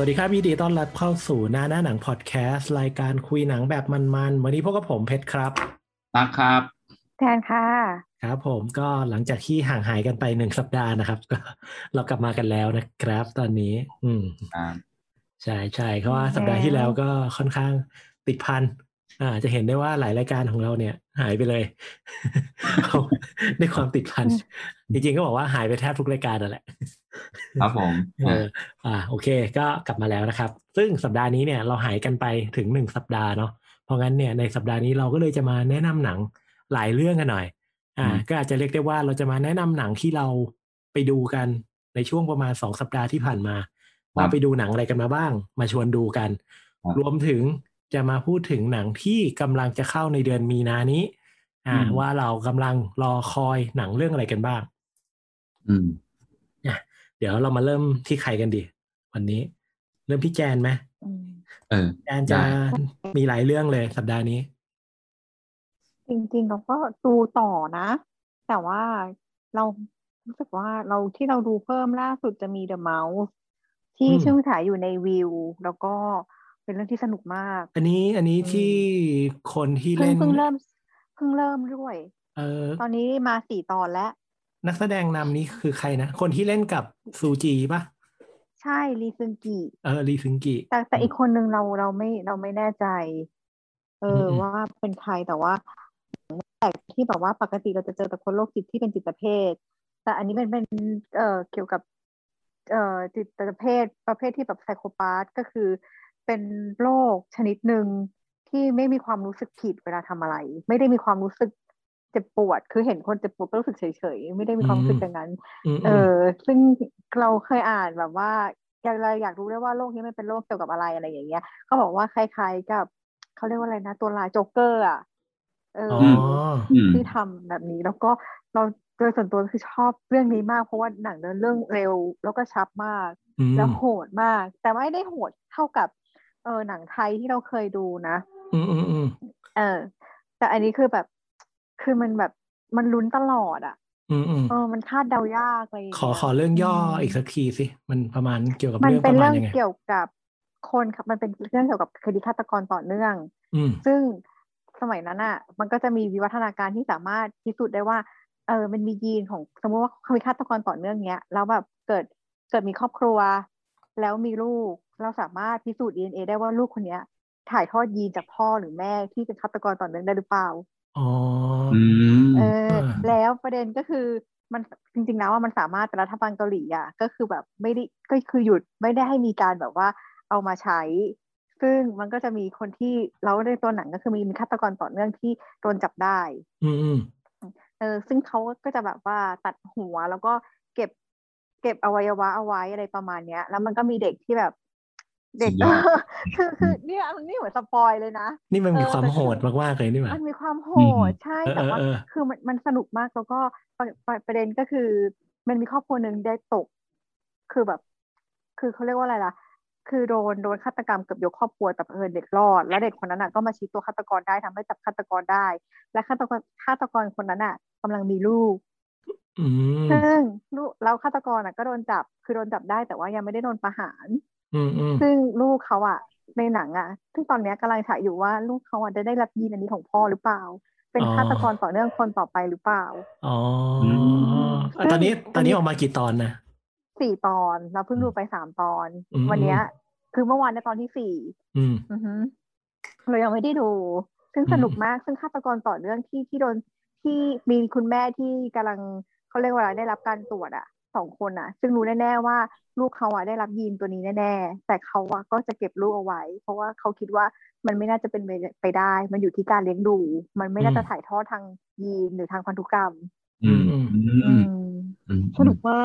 วัสดีครับยินดีต้อนรับเข้าสู่หน้าหน้าหนังพอดแคสต์รายการคุยหนังแบบมันๆ วันนี้พวกกับผมเพชรครับตักครับ แทนค่ะ ครับผมก็หลังจากที่ห่างหายกันไปหนึ่งสัปดาห์นะครับ ก็เรากลับมากันแล้วนะครับ ตอนนี้ อืมครับใช่ใช่เพราะว่าสัปดาห์ที่แล้วก็ค่อนข้างติดพันอ่า จะเห็นได้ว่าหลายรายการของเราเนี่ย หายไปเลยด้วยความติดพันจริงๆก็บอกว่าหายไปแทบทุกรายการนั่นแหละ ครับผมเอออ่าโอเค ก็กลับมาแล้วนะครับ ซึ่งสัปดาห์นี้เนี่ยเราหายกันไปถึงหนึ่งสัปดาห์เนาะเพราะงั้นเนี่ยในสัปดาห์นี้เราก็เลยจะมาแนะนำหนังหลายเรื่องกันหน่อย อ่า ก็อาจจะเรียกได้ว่าเราจะมาแนะนำหนังที่เราไปดูกันในช่วงประมาณสองสัปดาห์ที่ผ่านมา ว่าไปดูหนังอะไรกันมาบ้าง มาชวนดูกัน รวมถึงจะมาพูดถึงหนังที่กำลังจะเข้าในเดือนมีนานี้ อ่า ว่าเรากำลังรอคอยหนังเรื่องอะไรกันบ้าง อืม เดี๋ยวเรามาเริ่มที่ใครกันดี วันนี้ เริ่มที่แจนไหมอืมเออแจนจะได้มีหลายเรื่องเลยสัปดาห์นี้ จริงๆเราก็ดูต่อนะ แต่ว่าเรารู้สึกว่าเราที่เราดูเพิ่มล่าสุดจะมี The Mouse ที่อืมชื่อฉายอยู่ในวิว แล้วก็เป็นเรื่องที่สนุกมาก อันนี้อันนี้อืมที่คนที่เพิ่งเล่นเพิ่งเริ่มเพิ่งเริ่มด้วย เออ ตอนนี้มาสี่ตอนแล้ว นักแสดงนำนี้คือใครนะ คนที่เล่นกับซูจีปะใช่ลีซึงกิเออรีซึงกิแต่แต่อีกคนนึงเราเราไม่เราไม่แน่ใจ เอออมว่าเป็นใครแต่ว่าแต่ที่แบบว่าปกติเราจะเจอแต่คนโรคจิตที่เป็นจิตเภทแต่อันนี้เป็นเป็นเอ่อเกี่ยวกับเอ่อจิตเภทประเภทที่แบบไซโคพาธก็คือเป็นโรคชนิดหนึ่งที่ไม่มีความรู้สึกผิดเวลาทำอะไร ไม่ได้มีความรู้สึก เจ็บปวด คือเห็นคนเจ็บปวดก็รู้สึกเฉยๆ ไม่ได้มีความรู้สึกอย่างนั้นอืมเออ ซึ่งเราเคยอ่านแบบว่า อยากเราอยากรู้ได้ว่าโรคนี้มันเป็นโรคเกี่ยวกับอะไรอะไรอย่างเงี้ยเขาบอกว่าคล้ายๆกับเขาเรียกว่าอะไรนะ ตัวลายโจ๊กเกอร์อะเอออ๋อออืมที่ทำแบบนี้แล้วก็เราโดยส่วนตัวคือชอบเรื่องนี้มาก เพราะว่าหนังเดินเรื่องเร็วแล้วก็ชับมากอืมแล้วโหดมาก แต่ไม่ได้โหดเท่ากับ เออหนังไทยที่เราเคยดูนะ อืมอืมอืมเออ แต่อันนี้คือแบบ คือมันแบบมันลุ้นตลอดอะอืมอืมเออมันคาดเดายากอะไรอย่างขอเงี้ยขอเรื่องย่อมอีกสักทีสิ มันประมาณเกี่ยวกับมันเรื่องเป็ปนระมาเรื่ณองยังไงเกี่ยวกับคนครับมันเป็นเรื่องเกี่ยวกับคดีฆาตกรต่อเนื่องอืมซึ่งสมัยนั้นอะ มันก็จะมีวิวัฒนาการที่สามารถพิสูจน์ได้ว่าเออมันมียีนของสมมติว่าเขามีฆาตกรต่อเนื่องเนี้ยแล้วแบบเกิดเกิดมีครอบครัว แล้วมีลูกเราสามารถพิสูจน์ DNA ได้ว่าลูกคนเนี้ยถ่ายทอดยีนจากพ่อหรือแม่ที่เป็นฆาตกรต่อเนื่องได้หรือเปล่า อ๋ออืมเอออ่าแล้วประเด็นก็คือมันจริงๆแล้วว่ามันสามารถแต่รัฐบาลเกาหลีอะก็คือแบบไม่ได้ก็คือหยุดไม่ได้ให้มีการแบบว่าเอามาใช้ ซึ่งมันก็จะมีคนที่เราในตัวหนังก็คือมีมีฆาตกรต่อเนื่องที่โดนจับได้ อืมอืมเออซึ่งเขาก็จะแบบว่าตัดหัวแล้วก็เก็บ เก็บอวัยวะเอาไว้อะไรประมาณเนี้ย แล้วมันก็มีเด็กที่แบบ เด็กสุดยอดคือคือเนี่ยนี่เหมือนสปอยเลยนะ นี่มันมีเออความแต่คือโหดมากๆเลยนี่หว่ามันมีความโหอืมดใช่เออแต่ว่าเออเออคือมันมันสนุกมากแล้วก็ประประประเด็นก็คือ มันมีครอบครัวหนึ่งได้ตก คือแบบ คือเขาเรียกว่าอะไรล่ะ คือโดนโดนฆาตกรรมเกือบยกครอบครัวแต่เผอิญเด็กรอด แล้วเด็กคนนั้นน่ะก็มาชี้ตัวฆาตกรได้ทำให้จับฆาตกรได้ และฆาตกรฆาตกรคนนั้นน่ะกำลังมีลูกอืมซึ่งลูกแล้วฆาตกรน่ะก็โดนจับคือโดนจับได้แต่ว่ายังไม่ได้โดนประหารอืมอืม ซึ่งลูกเขาอะในหนังอะซึ่งตอนเนี้ยกำลังฉายอยู่ว่าลูกเขาอะได้ได้รับยีนอันนี้ของพ่อหรือเปล่า เป็นฆาตกรต่อเนื่องคนต่อไปหรือเปล่า อ๋อมอะตอนนี้ซึ่งตอนนี้ออกมากี่ตอนนะสี่ตอน เราเพิ่งดูไปสามตอนอืมวันเนี้ย คือเมื่อวานในยตอนที่สี่อืมอือฮึเรายังไม่ได้ดู ซึ่งอืมสนุกมาก ซึ่งฆาตกรต่อเนื่องที่ที่โดนที่มีคุณแม่ที่กำลังเขาเรียกว่าอะไรได้รับการตรวจอะ สองคนอะซึ่งรู้แน่ๆว่าลูกเขาอะได้รับยีนตัวนี้แน่ๆแต่เขาอะก็จะเก็บลูกเอาไว้ เพราะว่าเขาคิดว่ามันไม่น่าจะเป็นไปไปได้ มันอยู่ที่การเลี้ยงดู มันไม่น่าจะถ่ายทอดทางยีนหรือทางพันธุกรรม อืมอืมอือืมมอืมสนุกมา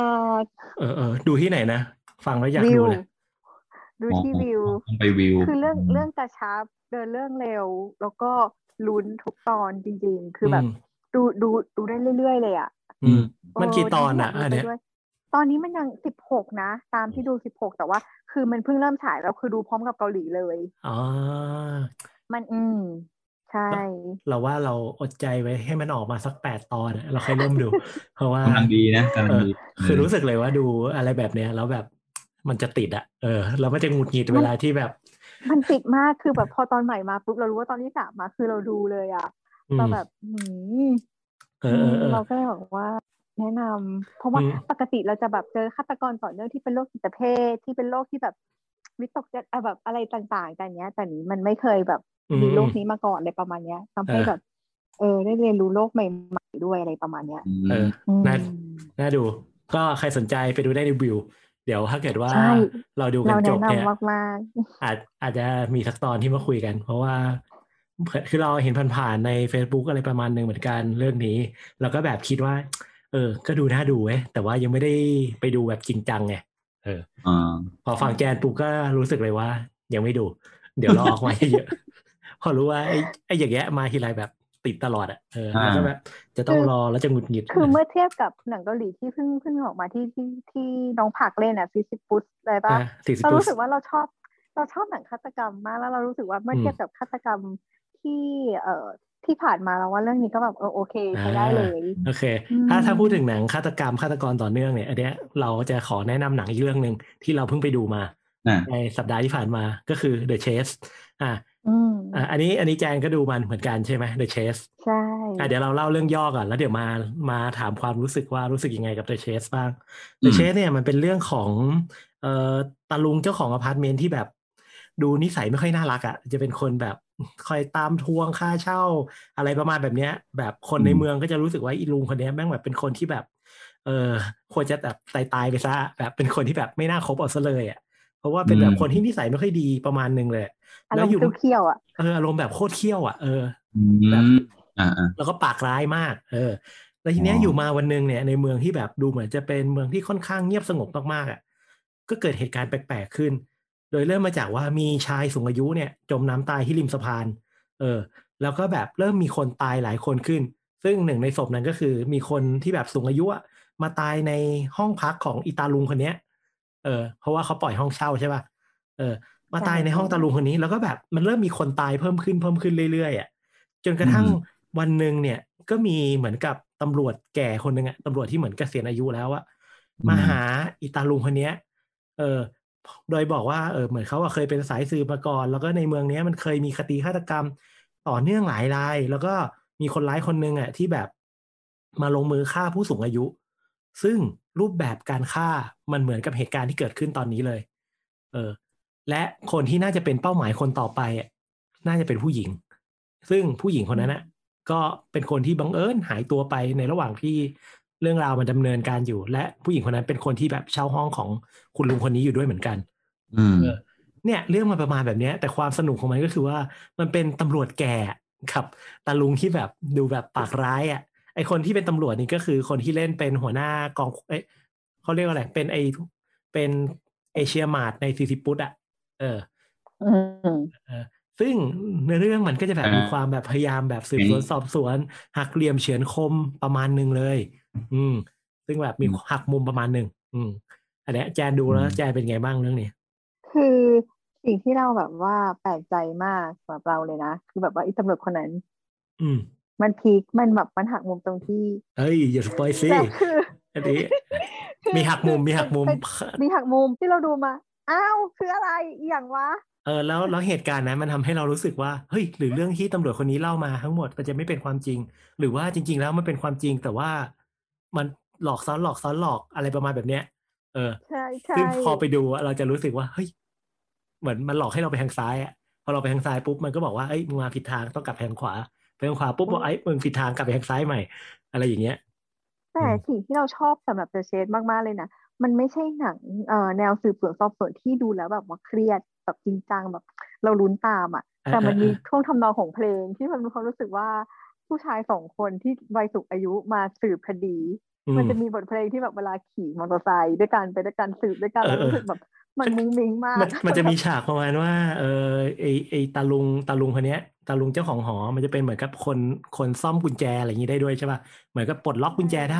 กเออเออดูที่ไหนนะ ฟังแล้วอยากวิดูวเลยดูที่วิวต้องไปวิว คือเรื่องเรื่องกระชับเดินเรื่องเร็ว แล้วก็ลุ้นทุกตอนจริง ๆ คือแบบอืมดูดูดูได้เรื่อยๆเลยอะอืมเออมันกี่ตอนอะที่อัยานกดูเนี้ยไปด้วย ตอนนี้มันยังสิบหกนะ ตามที่ดูสิบหกแต่ว่า คือมันเพิ่งเริ่มฉายแล้วคือดูพร้อมกับเกาหลีเลยอ๋อมันอืมใช่ เราว่าเราอดใจไว้ให้มันออกมาสักแปดตอนอะเราค่อยเริ่มดู เพราะว่ากำลังดีนะกำลังเออดีคือรู้สึกเลยว่าดูอะไรแบบเนี้ยแล้วแบบมันจะติดอะเออแล้วมันจะหงุดหงิดเวลาที่แบบ มันติดมากคือแบบพอตอนใหม่มาปุ๊บเรารู้ว่าตอนที่สามมาคือเราดูเลยอะอืมเราแบบหืมเออเออเออเราก็เลยบอกว่า แนะนำเพราะว่าอืมปกติเราจะแบบเจอฆาตกรต่อเนื่องที่เป็นโรคจิตเภทที่เป็นโรคที่แบบวิตกเจตอะแบบอะไรต่างๆแต่เนี้ย แต่นี้มันไม่เคยแบบอืมมีโรคนี้มาก่อนเลยประมาณเนี้ยทำให้เออแบบ เออ ได้เรียนรู้โลกใหม่ๆด้วยอะไรประมาณเนี้ยเอออืมน่าน่าดู ก็ใครสนใจไปดูได้ในวิว เดี๋ยวถ้าเกิดว่าใช่เราดูกัเรานจแนะบเนี่ยนำมากอาจอาจจะมีสักตอนที่มาคุยกัน เพราะว่าคือเราเห็นผ่านๆใน Facebook อะไรประมาณหนึ่งเหมือนกันเรื่องนี้ เราก็แบบคิดว่า เออ ก็ดูน่าดูเว้ยแต่ว่ายังไม่ได้ไปดูแบบจริงจังไงเอออ่าพอฟังแจนปุ๊บก็รู้สึกเลยว่า ยังไม่ดู เดี๋ยวรอออกมาเยอะๆพอรู้ว่าไอ้ไอ้อย่างเงี้ยมาทีไรแบบติดตลอดอะเออแล้วก็แบบจะต้องรอแล้วจะหงุดหงิดๆคือเมื่อเทียบกับหนังเกาหลีที่เพิ่งเพิ่งออกมาที่ที่ที่น้องผักเล่นอะฟิสิปุสอะไรปะสี่สิบเราปุ๊รู้สึกว่าเราชอบ เราชอบหนังฆาตกรรมมากแล้วเรารู้สึกว่าเมื่ออืมเทียบกับฆาตกรรมที่เอ่อ ที่ผ่านมาเราว่าเรื่องนี้ก็แบบเออโอเคใช้ได้เลยโอเคอืมถ้าถ้าพูดถึงหนังฆาตกรรมฆาตกรต่อเนื่องเนี่ยอันเนี้ยเราจะขอแนะนำหนังอีกเรื่องหนึ่งที่เราเพิ่งไปดูมาน่ะในสัปดาห์ที่ผ่านมาก็คือ The Chase อ่าอืมอ่าอันนี้อันนี้แจงก็ดูมันเหมือนกันใช่ไหม The Chase ใช่อะเดี๋ยวเราเล่าเรื่องย่อก่อนแล้วเดี๋ยวมามาถามความรู้สึกว่ารู้สึกยังไงกับ The Chase บ้างอื The ม Chase เนี่ยมันเป็นเรื่องของเอ่อตาลุงเจ้าของอพาร์ตเมนต์ที่แบบดูนิสัยไม่ค่อยน่ารักอะ่ะจะเป็นคนแบบ คอยตามทวงค่าเช่า อะไรประมาณแบบเนี้ย แบบคนในอืมเมืองก็จะรู้สึกว่าอีลุงคนเนี้ยแม่งแบบเป็นคนที่แบบ เออควรจะแบบตายตายๆไปซะแบบเป็นคนที่แบบไม่น่าคบเอาซะเลยอะ่ะเพราะว่าเป็นแบบคนที่นิสัยไม่ค่อยดีประมาณหนึงเลยอารแล้วมอยู่ณ์เคี้ยวๆอะเอออารมณ์แบบโคตรเขี้ยวอะ่ะเอออืแบบมอ่าอ่าแล้วก็ปากร้ายมาก เออ แล้วทีเนี้ยอ๋อออยู่มาวันหนึ่งเนี่ยในเมืองที่แบบดูเหมือนจะเป็นเมืองที่ค่อนข้างเงียบสงบมากๆอะ ก็เกิดเหตุการณ์แปลกๆขึ้น โดยเริ่มมาจากว่ามีชายสูงอายุเนี่ย จมน้ำตายที่ริมสะพาน เออ แล้วก็แบบเริ่มมีคนตายหลายคนขึ้น ซึ่งหนึ่งในศพนั้นก็คือ มีคนที่แบบสูงอายุอะมาตายในห้องพักของอีตาลุงคนเนี้ย เออ เพราะว่าเขาปล่อยห้องเช่าใช่ป่ะ เออ มาตายในห้องตาลุงคนนี้ แล้วก็แบบมันเริ่มมีคนตายเพิ่มขึ้นเพิ่มขึ้นเรื่อยๆอะ จนกระทั่งอืมวันหนึ่งเนี่ย ก็มีเหมือนกับตำรวจแก่คนหนึ่งอะตำรวจที่เหมือนเกษียณอายุแล้วอะมาหาอีตาลุงคนเนี้ย เออ โดยบอกว่าเออเหมือนเขาเคยเป็นสายสืบมาก่อน แล้วก็ในเมืองนี้มันเคยมีคดีฆาตกรรมต่อเนื่องหลายราย แล้วก็มีคนร้ายคนหนึ่งอะที่แบบมาลงมือฆ่าผู้สูงอายุ ซึ่งรูปแบบการฆ่ามันเหมือนกับเหตุการณ์ที่เกิดขึ้นตอนนี้เลย เออ และคนที่น่าจะเป็นเป้าหมายคนต่อไปอะน่าจะเป็นผู้หญิง ซึ่งผู้หญิงคนนั้นน่ะก็เป็นคนที่บังเอิญหายตัวไปในระหว่างที่ เรื่องราวมันดำเนินการอยู่ และผู้หญิงคนนั้นเป็นคนที่แบบเช่าห้องของคุณลุงคนนี้อยู่ด้วยเหมือนกัน อืมเออเนี่ย เรื่องมันประมาณแบบเนี้ยแต่ความสนุกของมันก็คือว่า มันเป็นตำรวจแก่กับตาลุงที่แบบดูแบบปากร้ายอะ ไอคนที่เป็นตำรวจนี่ก็คือคนที่เล่นเป็นหัวหน้ากองเอ้ยเขาเรียกว่าอะไรเป็นไอเป็นเอเชียมาร์ทในซีซีปุตอะเอออืมเออซึ่งในเรื่องมันก็จะแบบอ่ามีมีความแบบพยายามแบบสืบสวนอืมสอบสวน หักเหลี่ยมเฉือนคมประมาณหนึ่งเลย อืม ซึ่งแบบมีอืมหักมุมประมาณหนึ่งอืม อันเนี้ยแจนดูแล้วอืมแจนเป็นไงบ้างเรื่องนี้ คือสิ่งที่เราแบบว่าแปลกใจมากสำหรับเราเลยนะ คือแบบว่าไอ้ตำรวจคนนั้น อืม มันพีคมันแบบมันหักมุมตรงที่เอ้ยอย่าสปอยสิแต่คืออันนี้มีหักมุมมีหักมุมเป็นมีหักมุมที่เราดูมาอ้าวคืออะไรอหย่างวะเออแล้วแล้วเหตุการณ์นั้นมันทำให้เรารู้สึกว่าเฮ้ยหรือเรื่องที่ตำรวจคนนี้เล่ามาทั้งหมดมันจะไม่เป็นความจริง หรือว่าจริง ๆ แล้วมันเป็นความจริงแต่ว่า มันหลอกซ้อนหลอกซ้อนหลอกอะไรประมาณแบบเนี้ย เออใช่ใช่ซึ่งพอไปดูอะเราจะรู้สึกว่าเฮ้ยเหมือนมันหลอกให้เราไปทางซ้ายอะพอเราไปทางซ้ายปุ๊บมันก็บอกว่าเอ้ยมึงมาผิดทางต้องกลับไปทางขวาไปทางขวาปุ๊บบอกไอ้ยมึงผิดทางกลับไปทางซ้ายใหม่ อะไรอย่างเงี้ย แต่อืมสิ่งที่เราชอบสำหรับ The Shade มากๆเลยนะมันไม่ใช่หนังเอ่อแนวสืบสวนสอบสวนที่ดูแล้วแบบว่าเครียดแบบจริงจังแบบ เราลุ้นตามอะเออแต่มันเออมีเออช่วงทำนองของเพลงที่มันมีความรู้สึกว่า ผู้ชายสองคนที่วัยสูงอายุมาสืบคดีอืมันมจะมีบทเพลงที่แบบเวลาขี่มอเตอร์ไซค์ด้วยกันไปด้วยกันสืบด้วยกันเออแล้วรู้สึกแบบมันมุ้งมิ้งมากมันมันจะมีฉากประมาณว่า เออไอไอตาลุงตาลุงคนเนี้ยตาลุงเจ้าของหอ มันจะเป็นเหมือนกับคนคนซ่อมกุญแจอะไรอย่างนี้ได้ด้วยใช่ป่ะ เหมือนกับปลดล็อกกุญแจได้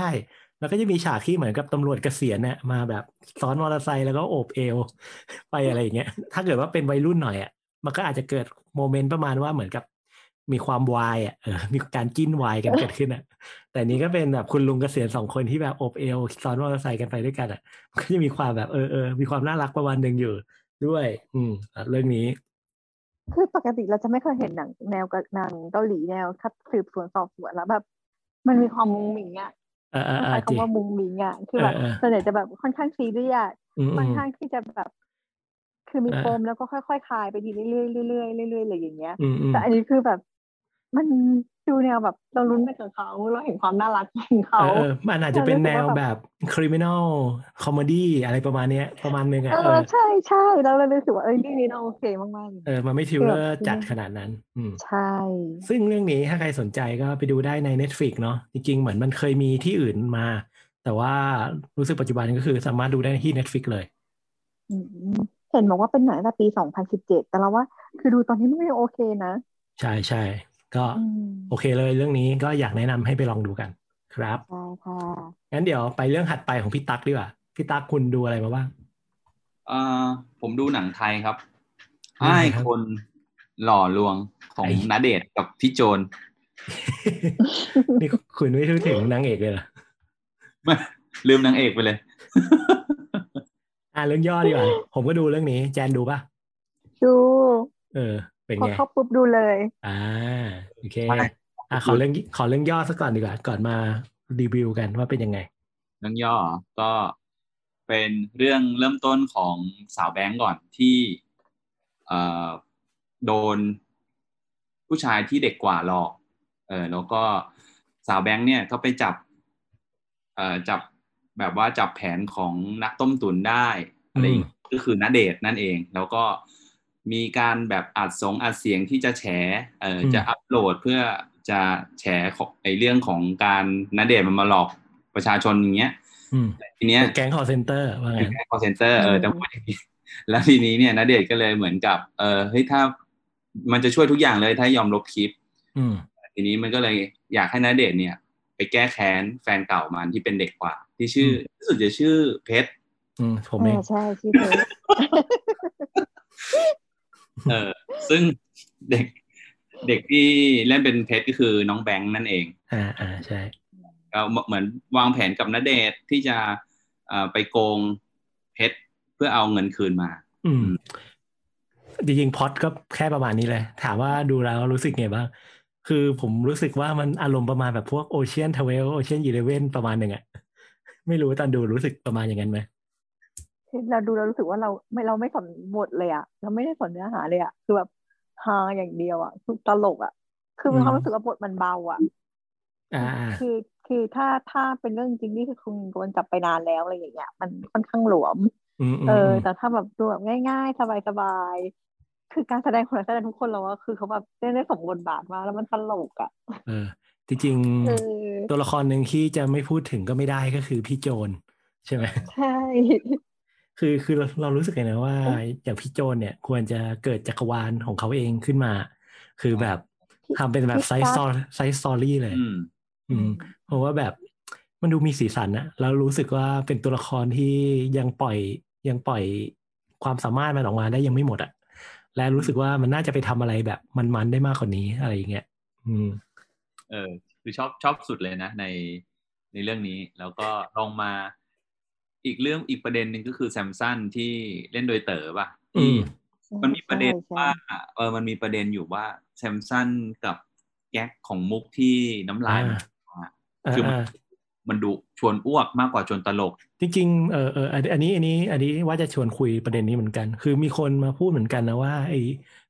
แล้วก็จะมีฉากที่เหมือนกับตำรวจเกษียณเนี่ยมาแบบซ้อนมอเตอร์ไซค์แล้วก็โอบเอว ไปอะไรอย่างเงี้ย ถ้าเกิดว่าเป็นวัยรุ่นหน่อยอะ มันก็อาจจะเกิดโมเมนต์ประมาณว่าเหมือนกับ มีความวายอะเออมีการจิ้นวายกันเกิดขึ้นอะ แต่นี้ก็เป็นแบบคุณลุงเกษียณสองคนที่แบบอบเอวซ้อนมอเตอร์ไซค์กันไปด้วยกันอะมันก็จะมีความแบบเออเออมีความน่ารักประมาณหนึ่งอยู่ด้วย อืมอะเรื่องนี้ คือปกติเราจะไม่เคยเห็นหนังแนวกับหนังเกาหลีแนวคัดสืบสวนสอบสวนแล้วแบบมันมีความมุงมิงอะเออเออเอใช้อจริงคำว่ามุงมิงอะคือแบบเออเออส่วนใหญ่จะแบบค่อนข้างซีเรียสอืมค่อือนมข้างที่จะแบบคือมีเออปมแล้วก็ค่อยๆคลายไปทีเรื่อยๆเรื่อยๆเรื่อยๆอะไรอย่างเงี้ยอืมอืมแต่อันนี้คือแบบ มันดูแนวแบบเราลุ้นไปกับเขาเราเห็นความน่ารักของเอเขาอเออมันอาจจะเป็นแนวเรารู้สึกว่าแบแบบบ criminal comedy อะไรประมาณเนี้ย ประมาณนึงอะเอเอออใช่ใช่แล้วเรารู้สึกว่าเอ้ยเรื่องนี้เราโอเคมากๆเลยเออมันไม่ทิวเลอร์จัดขนาดนั้น อืมใช่ ซึ่งเรื่องนี้ถ้าใครสนใจก็ไปดูได้ใน Netflix เนาะจริงๆ เหมือนมันเคยมีที่อื่นมา แต่ว่ารู้สึกปัจจุบันก็คือสามารถดูได้ที่ Netflix เลยอืมเห็นบอกว่าเป็นหนังตั้งแต่ปี 2017 แต่เราว่า คือดูตอนนี้มันก็ยังโอเคนะ ใช่ใช่ ก็อืมโอเคเลยเรื่องนี้ก็อยากแนะนำให้ไปลองดูกัน ครับใช่ค่ะงั้นเดี๋ยวไปเรื่องถัดไปของพี่ตั๊กดีกว่าพี่ตั๊กคุณดูอะไรมาบ้างเอ่อผมดูหนังไทยครับเรื่องไอ้อะไรครับคนหล่อลวงของไอ้ณเดชน์กับพี่โจนนี่คุณไม่พูดถึงนางเอกเลยเหรอไม่ลืมนางเอกไปเลย อ่าเรื่องย่อดีกว่า ผมก็ดูเรื่องนี้ แจนดูป่ะดู เออ เป็นพอไงเข้าปุ๊บดูเลย อ่าโอเคไม่อะขอเรื่องขอเรื่องย่อสักก่อนดีกว่า ก่อนมารีวิวกันว่าเป็นยังไง เรื่องย่อก็เป็นเรื่องเริ่มต้นของสาวแบงก์ก่อนที่เอ่อโดนผู้ชายที่เด็กกว่าหลอก เออแล้วก็สาวแบงก์เนี่ยก็ไปจับ เอ่อจับแบบว่าจับแผนของนักต้มตุ๋นได้อะไรอย่างอืมก็คือณเดชน์นั่นเอง แล้วก็ มีการแบบอัดสงอัดเสียงที่จะแฉเอ่ออมจะอัปโหลดเพื่อจะแฉของไอเรื่องของการที่ณเดชน์มันมาหลอกประชาชนอย่างเงี้ยอืมทีเนี้ยแก๊ง call center ว่าเป็นงั้นแค่ call center เอออืมแต่พูดอย่างนี้แล้วทีนี้เนี่ยณเดชน์ก็เลยเหมือนกับ เออเฮ้ยถ้ามันจะช่วยทุกอย่างเลยถ้ายอมลบคลิปอืมทีนี้มันก็เลยอยากให้ณเดชน์เนี่ย ไปแก้แค้นแฟนเก่ามันที่เป็นเด็กกว่า ที่ชื่อรู้สึกจะชื่อเพชรอืมผมเองอ่าใช่ชื่อเธอ เออซึ่งเด็กเด็กที่เล่นเป็นเพชรก็คือน้องแบงค์นั่นเอง อ่าอ่าใช่ก็เหมือนวางแผนกับณเดชน์ที่จะเอ่อไปโกงเพชรเพื่อเอาเงินคืนมา อืมจริงๆพล็อตก็แค่ประมาณนี้เลย ถามว่าดูแล้วรู้สึกไงบ้าง คือผมรู้สึกว่ามันอารมณ์ประมาณแบบพวก Ocean's Twelve Ocean's Eleven ประมาณหนึ่งอะไม่รู้ตอนดูรู้สึกประมาณอย่างนั้นไหม เราดูเรารู้สึกว่าเราไม่เราไม่สนบทเลยอะเราไม่ได้สนเนื้อหาเลยอะคือแบบฮาอย่างเดียวอะคือตลกอะคือมีความรู้สึกว่าบทมันเบาอะอ่าอ่าคือคือถ้าถ้าเป็นเรื่องจริงนี่คือคงโดนจับไปนานแล้วอะไรอย่างเงี้ย มันค่อนข้างหลวมอืมอืมเอออืมแต่ถ้าแบบดูแบบง่าย ๆ สบายๆคือการแสดงของนักแสดงทุกคนเราว่าคือเขาแบบเล่นได้สมบทบาทมากแล้วมันตลกอะเออ จริงเออๆตัวละครหนึ่งที่จะไม่พูดถึงก็ไม่ได้ก็คือพี่โจนใช่ไหมใช่ คือคือเราเรารู้สึกไงนะว่าอย่างพี่โจนเนี่ยควรจะเกิดจักรวาลของเขาเองขึ้นมา คือแบบทำเป็นแบบ side ซอ side story เลยอืมอืมเพราะว่าแบบมันดูมีสีสันอะแล้วรู้สึกว่าเป็นตัวละครที่ยังปล่อยยังปล่อยความสามารถมันออกมาได้ยังไม่หมดอะและรู้สึกว่ามันน่าจะไปทำอะไรแบบมันๆได้มากกว่านี้อะไรอย่างเงี้ย อืม เออ คือชอบชอบสุดเลยนะในในเรื่องนี้ แล้วก็ลองมา อีกเรื่องอีกประเด็นหนึ่งก็คือแซมสันที่เล่นโดยเต๋อป่ะอืที่มมันมีประเด็นใช่ใช่ว่าเออมันมีประเด็นอยู่ว่าแซมสันกับแก๊กของมุกที่น้ำลายมันอ่าคือมันอ่ามันดูชวนอ้วกมากกว่าชวนตลก จริงๆเออเอออันอันนี้อันนี้ อันนี้ว่าจะชวนคุยประเด็นนี้เหมือนกัน คือมีคนมาพูดเหมือนกันนะว่าไอ้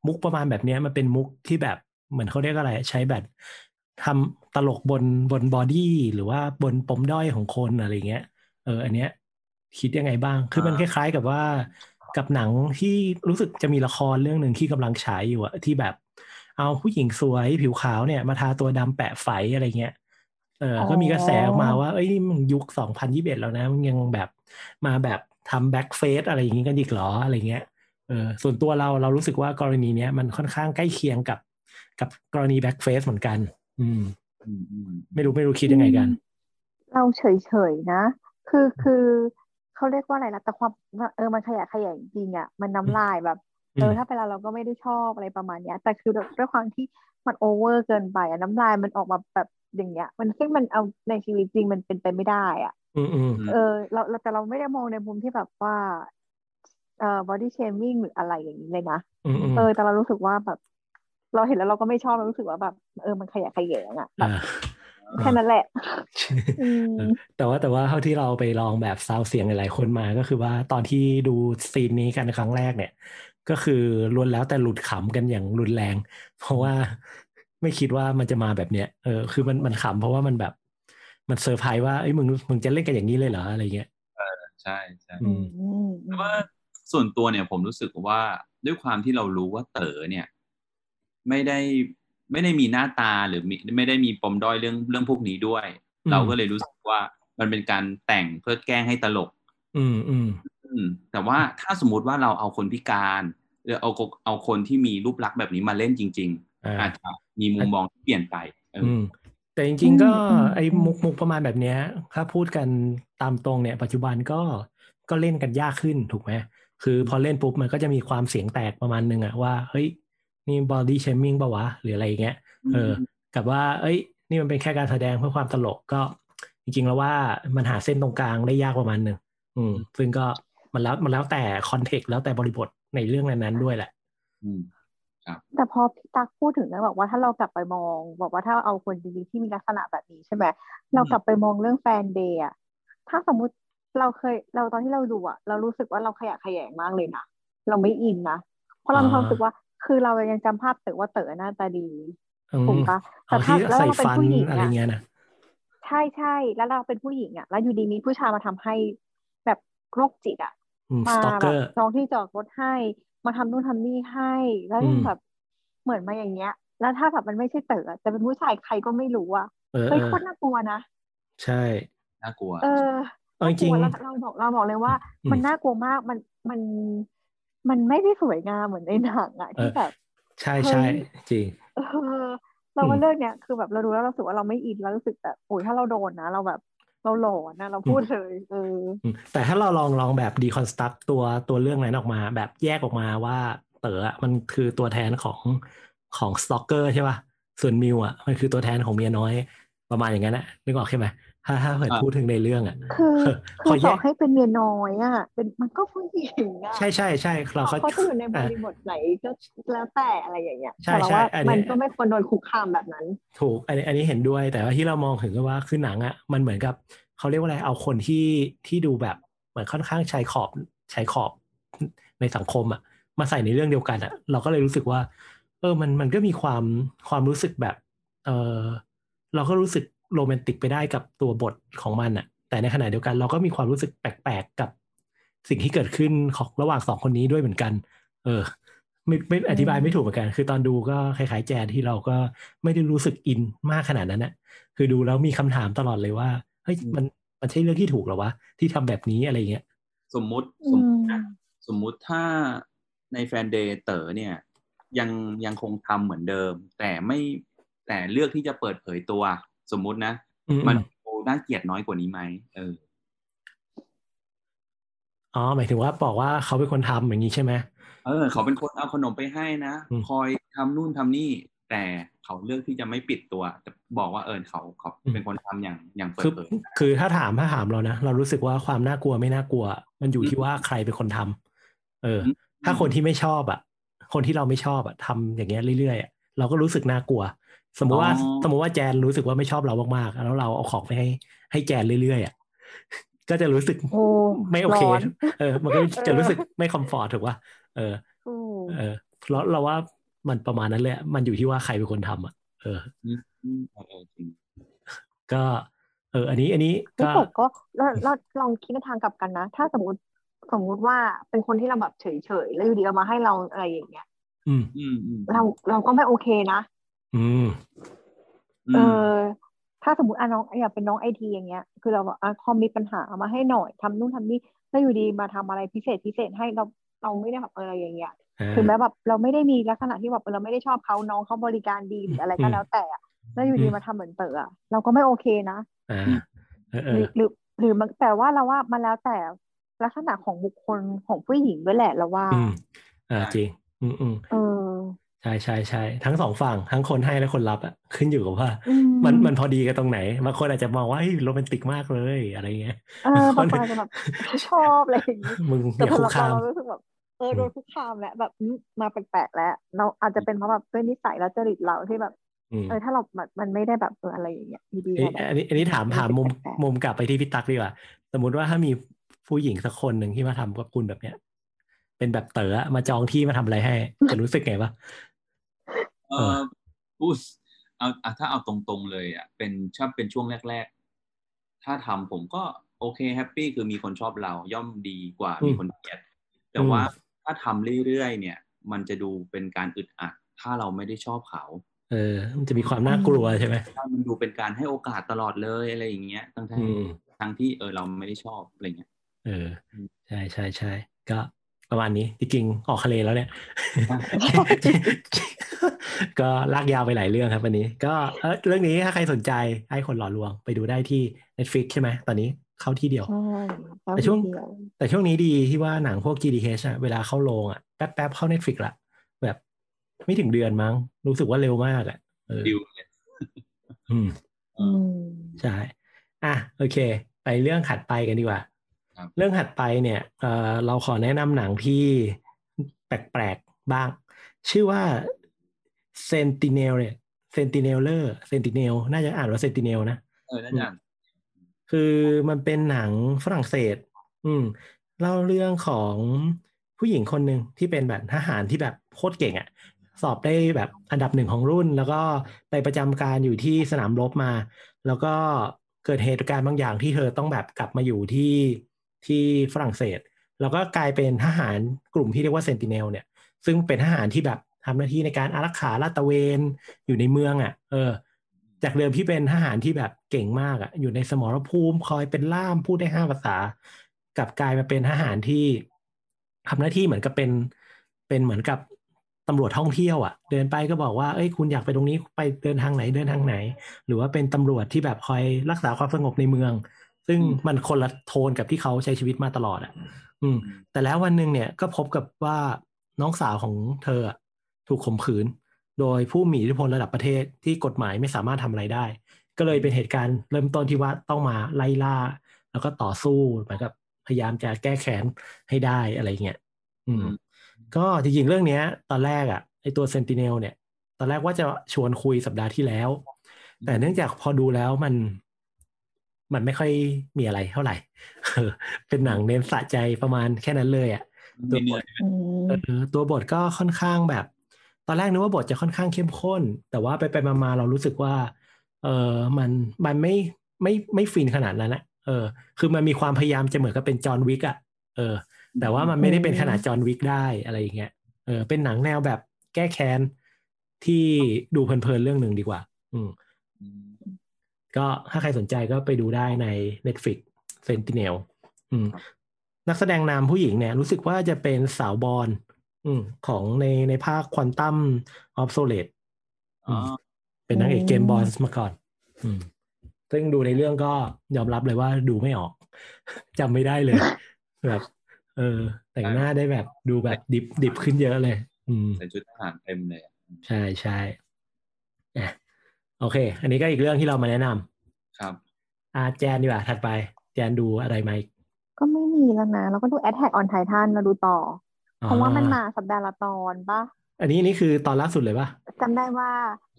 มุกประมาณแบบเนี้ยมันเป็นมุกที่แบบเหมือนเขาเรียกอะไรใช้แบบทำตลกบนบนบอดี้หรือว่าบนปมด้อยของคนอะไรเงี้ยเอออันเนี้ย คิดยังไงบ้าง คือมันคอ่าล้ายๆกับว่ากับหนังที่รู้สึกจะมีละครเรื่องหนึ่งที่กำลังฉายอยู่อะที่แบบ เอาผู้หญิงสวยผิวขาวเนี่ย มาทาตัวดำแปะไฝอะไรเงี้ยเออก็มีกระแสออกมาว่า เอ้ยนี่มันยุคสองพันยิบเอ็ดแล้วนะมันยังแบบมาแบบทำ blackface อะไรอย่างงี้กันอีกเหรออะไรเงี้ยเออส่วนตัวเราเรารู้สึกว่ากรณีเนี้ยมันค่อนข้างใกล้เคียงกับ กับกรณี blackface เหมือนกัน อืมอืมอืมไม่รู้ไม่รู้คิดยังไงกัน เราเฉยๆนะ คือคือ เขาเรียกว่าอะไรนะแต่ความว่าเออมันขยะแขยงจริงอะมันน้ำลายแบบเออถ้าเป็นเราเราก็ไม่ได้ชอบอะไรประมาณเนี้ย แต่คือด้วยความที่มันโอเวอร์เกินไปอะน้ำลายมันออกมาแบบอย่างเงี้ย มันซึ่งมันเอาในชีวิตจริงมันเป็นไปไม่ได้อะอืมอืมเออเราเราแต่เราไม่ได้มองในมุมที่แบบว่าเอ่อ body shaming หรืออะไรอย่างนี้เลยนะอืมอืมเออแต่เรารู้สึกว่าแบบ เราเห็นแล้วเราก็ไม่ชอบเรารู้สึกว่าแบบ เออมันขยะแขยงอะแบบอ่า แค่นั้นแหละอืมเออแต่ว่าแต่ว่าเท่าที่เราไปลองแบบซาวเสียงหลายๆคนมาก็คือว่าตอนที่ดูซีนนี้กันครั้งแรกเนี่ย ก็คือล้วนแล้วแต่หลุดขำกันอย่างรุนแรง เพราะว่าไม่คิดว่ามันจะมาแบบเนี้ยเออคือมันมันขำเพราะว่ามันแบบมันเซอร์ไพรส์ว่าเอ้ยมึงมึงจะเล่นกันอย่างนี้เลยเหรออะไรเงี้ยใช่ใช่อืมอืมแต่ว่าส่วนตัวเนี่ยผมรู้สึกว่าด้วยความที่เรารู้ว่าเต๋อเนี่ย ไม่ได้ ไม่ได้มีหน้าตาหรือมีไม่ได้มีปมด้อยเรื่องเรื่องพวกนี้ด้วยอืมเราก็เลยรู้สึกว่ามันเป็นการแต่งเพื่อแกล้งให้ตลก อืมอืมอืมแต่ว่าถ้าสมมุติว่าเราเอาคนพิการหรือเอาเอาคนที่มีรูปลักษณ์แบบนี้มาเล่นจริงอ่าๆอาจจะมีมุมมองที่เปลี่ยนไปเอออือมแต่จริง ๆ ก็อืมไอ้มุกมุกประมาณแบบเนี้ยถ้าพูดกันตามตรงเนี่ย ปัจจุบันก็ก็เล่นกันยากขึ้นถูกไหมคือพอเล่นปุ๊บมันก็จะมีความเสียงแตกประมาณนึงอะว่าเฮ้ย นี่ body shaming ปะวะ หรืออะไรอย่างเงี้ยเออกับว่า เอ้ย นี่มันเป็นแค่การแสดงเพื่อความตลกก็ จริงๆแล้วว่ามันหาเส้นตรงกลางได้ยากประมาณหนึ่งอืม ซึ่งก็มันแล้วมันแล้วแต่คอนเทกต์แล้วแต่บริบทในเรื่องนั้นๆด้วยแหละ อืมแต่พอพี่ตักพูดถึงนะบอกว่าถ้าเรากลับไปมอง บอกว่าถ้าเอาคนจริงๆที่มีลักษณะแบบนี้ใช่ไหมเรากลับไปมองเรื่องแฟนเดย์อะถ้าสมมุติเราเคยเราตอนที่เราดูอะเรารู้สึกว่าเราขยะแขยงมากเลยนะเราไม่อินนะเพราะเรามีความรู้สึกว่า คือเรายังจำภาพเต๋อว่าเต๋อหน้าตาดีอืถูกมปะเอาแต่ถ้าที่แล้วใส่เราเป็นฟันผู้หญิงอะไรอะเงี้ยนะใช่ใช่แล้วเราเป็นผู้หญิงอะแล้วอยู่ดีมีผู้ชายมาทำให้แบบโรคจิตอะอืมมาสตอกแบเกอบร์จองที่จอดรถให้ มาทำนู่นทำนี่ให้ แล้วยังอืมแบบเหมือนมาอย่างเงี้ย แล้วถ้าแบบมันไม่ใช่เต๋อแต่เป็นผู้ชายใครก็ไม่รู้อะเออเฮ้ยเออโคตรน่ากลัวนะใช่น่ากลัว เออเอาจริงน่ากลัวแล้วเราบอกเราบอกเลยว่าอืมมันน่ากลัวมากมันมัน มันไม่ได้สวยงามเหมือนในหนังอะเอที่อแบบใช่เฮ้ยใช่จริงเออเราอืว่ามเรื่องเนี้ยคือแบบเราดูแล้วเรารู้สึกว่าเราไม่อินเรารู้สึกแบบโอ้ยถ้าเราโดนนะ เราแบบเราหลอนนะเราพูดเลยเอออืมแต่ถ้าเราลองลองแบบดีคอนสตรักตัวตัวเรื่องนั้นออกมา แบบแยกออกมาว่าเต๋ออะมันคือตัวแทนของของสตอกเกอร์ใช่ป่ะส่วนมิวอะมันคือตัวแทนของเมียน้อยประมาณอย่างนั้นอะนึกออกใช่ไหม ถ้าถ้าเกิดอ่าพูดถึงในเรื่องอะ คือเออคือพอแยต่อกให้เป็นเมียน้อยอะ เป็นมันก็ผู้หญิงอะ ใช่ใช่ใช่เราเขาเขาเขาจะอยู่ในบอะริบทไหนก็แล้วแต่อะไรอย่างเงี้ยใช่แต่เราใช่ว่าอันนี้มันก็ไม่ควรโดนคุกคามแบบนั้น ถูก อันนี้อันนี้เห็นด้วย แต่ว่าที่เรามองถึงก็ว่าคือหนังอะ มันเหมือนกับเขาเรียกว่าอะไร เอาคนที่ที่ดูแบบเหมือนค่อนข้างชายขอบชายขอบในสังคมอะ มาใส่ในเรื่องเดียวกันอะ เราก็เลยรู้สึกว่า เออ มันมันก็มีความความรู้สึกแบบ เออเราก็รู้สึก โรแมนติกไปได้กับตัวบทของมันอะแต่ในขณะเดียวกันเราก็มีความรู้สึกแปลกๆกับสิ่งที่เกิดขึ้นของระหว่างสองคนนี้ด้วยเหมือนกัน เออ ไม่ไม่อธิบายไม่ถูกเหมือนกัน คือตอนดูก็คล้ายๆแจนที่เราก็ไม่ได้รู้สึกอินมากขนาดนั้นน่ะคือดูแล้วมีคำถามตลอดเลยว่าเฮ้ยอืมมันมันใช่เรื่องที่ถูกเหรอวะที่ทำแบบนี้อะไรเงี้ย สมมุติอืสมมมุตินะสมมุติถ้าในแฟนเดย์เต๋อเนี่ย ยังยังคงทำเหมือนเดิม แต่ไม่แต่เลือกที่จะเปิดเผยตัว สมมุตินะอืมมันดูน่าเกลียดน้อยกว่านี้ไหมเอออ๋อหมายถึงว่าบอกว่าเขาเป็นคนทำอย่างนี้ใช่ไหมเออ เขาเป็นคนเอาขนมไปให้นะอืมคอยทำนู่นทำนี่ แต่เขาเลือกที่จะไม่ปิดตัวแต่บอกว่าเออเขาเขาเป็นคนทำอย่างอย่างเปิดคือเผยคือถ้าถามถ้าถามเรานะเรารู้สึกว่าความน่ากลัวไม่น่ากลัว มันอยู่ที่ว่าใครเป็นคนทำเอออืมถ้าคนที่ไม่ชอบอะ คนที่เราไม่ชอบอะทำอย่างเงี้ยเรื่อยๆอะเราก็รู้สึกน่ากลัว สมมติว่าอ๋อสมมติว่าแจนรู้สึกว่าไม่ชอบเรามากๆ แล้วเราเอาของไปให้ให้แจนเรื่อยๆอะก็จะรู้สึกโอ้ไม่โอเคร้อนเออ มันก็จะเออรู้สึกไม่คอมฟอร์ตถูกป่ะเออถูกเออเราเราว่ามันประมาณนั้นเลยอะมันอยู่ที่ว่าใครเป็นคนทำอะ เอออืมอืมเออเออจริงก็ เออ อันนี้ อันนี้ไม่ก็ตกก็เราเราลองคิดในทางกลับกันนะ ถ้าสมมติสมมุติว่าเป็นคนที่เราแบบเฉยๆ แล้วอยู่ดีเอามาให้เราอะไรอย่างเงี้ย อืมอืมอืมเราเราก็ไม่โอเคนะ อืมเออถ้าสมมติอะน้องอยากเป็นน้องไอทีอย่างเงี้ย คือเราบอกอะคอมมีปัญหาเอามาให้หน่อยทำนู่นทำนี่แล้วอยู่ดีมาทำอะไรพิเศษพิเศษให้เราเราไม่ได้แบบเอออะไรอย่างเงี้ยอ่าถึงแม้แบบเราไม่ได้มีลักษณะที่แบบเออเราไม่ได้ชอบเขาน้องเขาบริการดีหรืออะไรก็อืมแล้วแต่อะแล้วอยู่ดีอืมมาทำเหมือนเต๋ออะเราก็ไม่โอเคนะอ่าเออเอหรืออหรือหรือมันแต่ว่าเราว่ามันแล้วแต่ลักษณะของบุคคลของผู้หญิงด้วยแหละเราว่าอืมอ่าจริง อืมอืมเออ ใช่ใช่ใช่ทั้งสองฝั่งทั้งคนให้และคนรับอะขึ้นอยู่กับว่าอืมันมันพอดีกันตรงไหนบางคนอาจจะมองว่าเฮ้ยโรแมนติกมากเลยอะไรเงี้ยเออบางคนอาจจะแบบชอบอะไรอย่างนี้มึงอแต่ย่าสำคุหกรับคาเรามเรารู้สึกแบบเออโดนคุกคามแล้วแบบอืมมาแปลกๆแล้ว เราอาจจะเป็นเพราะแบบด้วยนิสัยและจริตเราที่แบบอืมเออถ้าเราแบบมันไม่ได้แบบเอออะไรอย่างเงี้ยดีๆเอ้ยเราแบบอันนี้อันนี้ถามเออถามมุมแปลกๆมุมกลับไปที่พี่ตั๊กดีกว่าสมมุติว่าถ้ามีผู้หญิงสักคนหนึ่งที่มาทำกับคุณแบบเนี้ยเป็นแบบเต๋ออะมาจองที่มาทำอะไรให้จะรู้สึกไงปะ เอเอออพูดเอาอะถ้าเอาตรงๆเลยอะเป็นชอบเป็นช่วงแรก ๆ ถ้าทำผมก็โอเคแฮปปี้คือมีคนชอบเราย่อมดีกว่ามีคนเกลียดแต่ว่าถ้าทำเรื่อยๆเนี่ย มันจะดูเป็นการอึดอัด ถ้าเราไม่ได้ชอบเขา เออ มันจะมีความน่ากลัวใช่ไหมถ้ามันดูเป็นการให้โอกาสตลอดเลยอะไรอย่างเงี้ยทั้งที่อืมทั้งที่เออเราไม่ได้ชอบอะไรเงี้ยเออใช่ใช่ใช่ก็ประมาณนี้จริงๆออกทะเลแล้วเนี่ย ก็ลากยาวไปหลายเรื่องครับวันนี้ ก็เออเรื่องนี้ถ้าใครสนใจให้คนหล่อลวงไปดูได้ที่ Netflix ใช่ไหมตอนนี้เข้าที่เดียวใช่แล้วแต่ช่วงทีเดียวแต่ช่วงนี้ดีที่ว่าหนังพวก GDH อะเวลาเข้าโรงอะแป๊บๆเข้า Netflix ละแบบไม่ถึงเดือนมั้ง รู้สึกว่าเร็วมากอะเออดิวเลยอืมอืมใช่อะโอเค ไปเรื่องถัดไปกันดีกว่าครับเรื่องถัดไปเนี่ยเอ่อเราขอแนะนำหนังที่แปลกๆบ้าง ชื่อว่า Sentinel เนี่ย Sentineler Sentinel น่าจะอ่านว่า Sentinel นะเออน่าจะคือมันเป็นหนังฝรั่งเศส อืมเล่าเรื่องของผู้หญิงคนหนึ่งที่เป็นแบบทหารที่แบบโคตรเก่งอะ่ะ สอบได้แบบอันดับหนึ่งของรุ่น แล้วก็ไปประจำการอยู่ที่สนามรบมา แล้วก็เกิดเหตุการณ์บางอย่างที่เธอต้องแบบกลับมาอยู่ที่ที่ฝรั่งเศส แล้วก็กลายเป็นทหารกลุ่มที่เรียกว่าเซนติเนลเนี่ย ซึ่งเป็นทหารที่แบบ ทำหน้าที่ในการอารักขาลาดตระเวนอยู่ในเมืองอะ เออ จากเดิมที่เป็นทหารที่แบบเก่งมากอะ อยู่ในสมรภูมิคอยเป็นล่ามพูดได้ห้าภาษา กลับกลายมาเป็นทหารที่ทำหน้าที่เหมือนกับเป็นเป็นเหมือนกับตำรวจท่องเที่ยวอะ เดินไปก็บอกว่าเอ้ยคุณอยากไปตรงนี้ไปเดินทางไหนเดินทางไหน หรือว่าเป็นตำรวจที่แบบคอยรักษาความสงบในเมือง ซึ่งมันคนละโทนกับที่เขาใช้ชีวิตมาตลอดอะ อืม แต่แล้ววันหนึ่งเนี่ยก็พบกับว่าน้องสาวของเธออะ ถูกข่มขืน โดยผู้มีอิทธิพลระดับประเทศที่กฎหมายไม่สามารถทำอะไรได้ ก็เลยเป็นเหตุการณ์เริ่มต้นที่ว่าต้องมาไล่ล่า แล้วก็ต่อสู้เหมือนกับพยายามจะแก้แค้นให้ได้อะไรเงี้ยอืม ก็จริงๆเรื่องเนี้ย ตอนแรกอะไอตัวเซนติเนลเนี่ย ตอนแรกว่าจะชวนคุยสัปดาห์ที่แล้ว แต่เนื่องจากพอดูแล้วมันมันไม่ค่อยมีอะไรเท่าไหร่เออเป็นหนังเน้นสะใจประมาณแค่นั้นเลยอะมีเนื้ออืมเออตัวบทก็ค่อนข้างแบบ ตอนแรกนึกว่าบทจะค่อนข้างเข้มข้น แต่ว่าไปไปมามาเรารู้สึกว่า เออมันมันไม่ไม่ไม่ฟินขนาดนั้นนะเออ คือมันมีความพยายามจะเหมือนกับเป็นจอห์นวิกอะเออ แต่ว่ามันไม่ได้เป็นขนาดจอห์นวิกได้อะไรอย่างเงี้ยเออเป็นหนังแนวแบบแก้แค้นที่ดูเพลินๆเรื่องหนึ่งดีกว่า อืมอืมก็ถ้าใครสนใจก็ไปดูได้ใน Netflix Sentinel อืมนักแสดงนำผู้หญิงเนี่ย รู้สึกว่าจะเป็นสาวบอล อืมของในในภาค Quantum of Solace อ๋อเป็นนางเอกเจมส์บอนด์มาก่อน อืมซึ่งดูในเรื่องก็ยอมรับเลยว่าดูไม่ออกจำไม่ได้เลยแบบเออ แต่งหน้าได้แบบดูแบบดิบดิบขึ้นเยอะเลย อืมใส่ชุดทหารเต็มเลยอะใช่ใช่อะโอเค อันนี้ก็อีกเรื่องที่เรามาแนะนำครับอาแจนดีกว่าถัดไป แจนดูอะไรไหมก็ไม่มีแล้วนะ เราก็ดู Attack on Titan เราดูต่อ เพราะว่ามันมาสัปดาห์ละตอนปะอันนี้นี่คือตอนล่าสุดเลยปะจำได้ว่า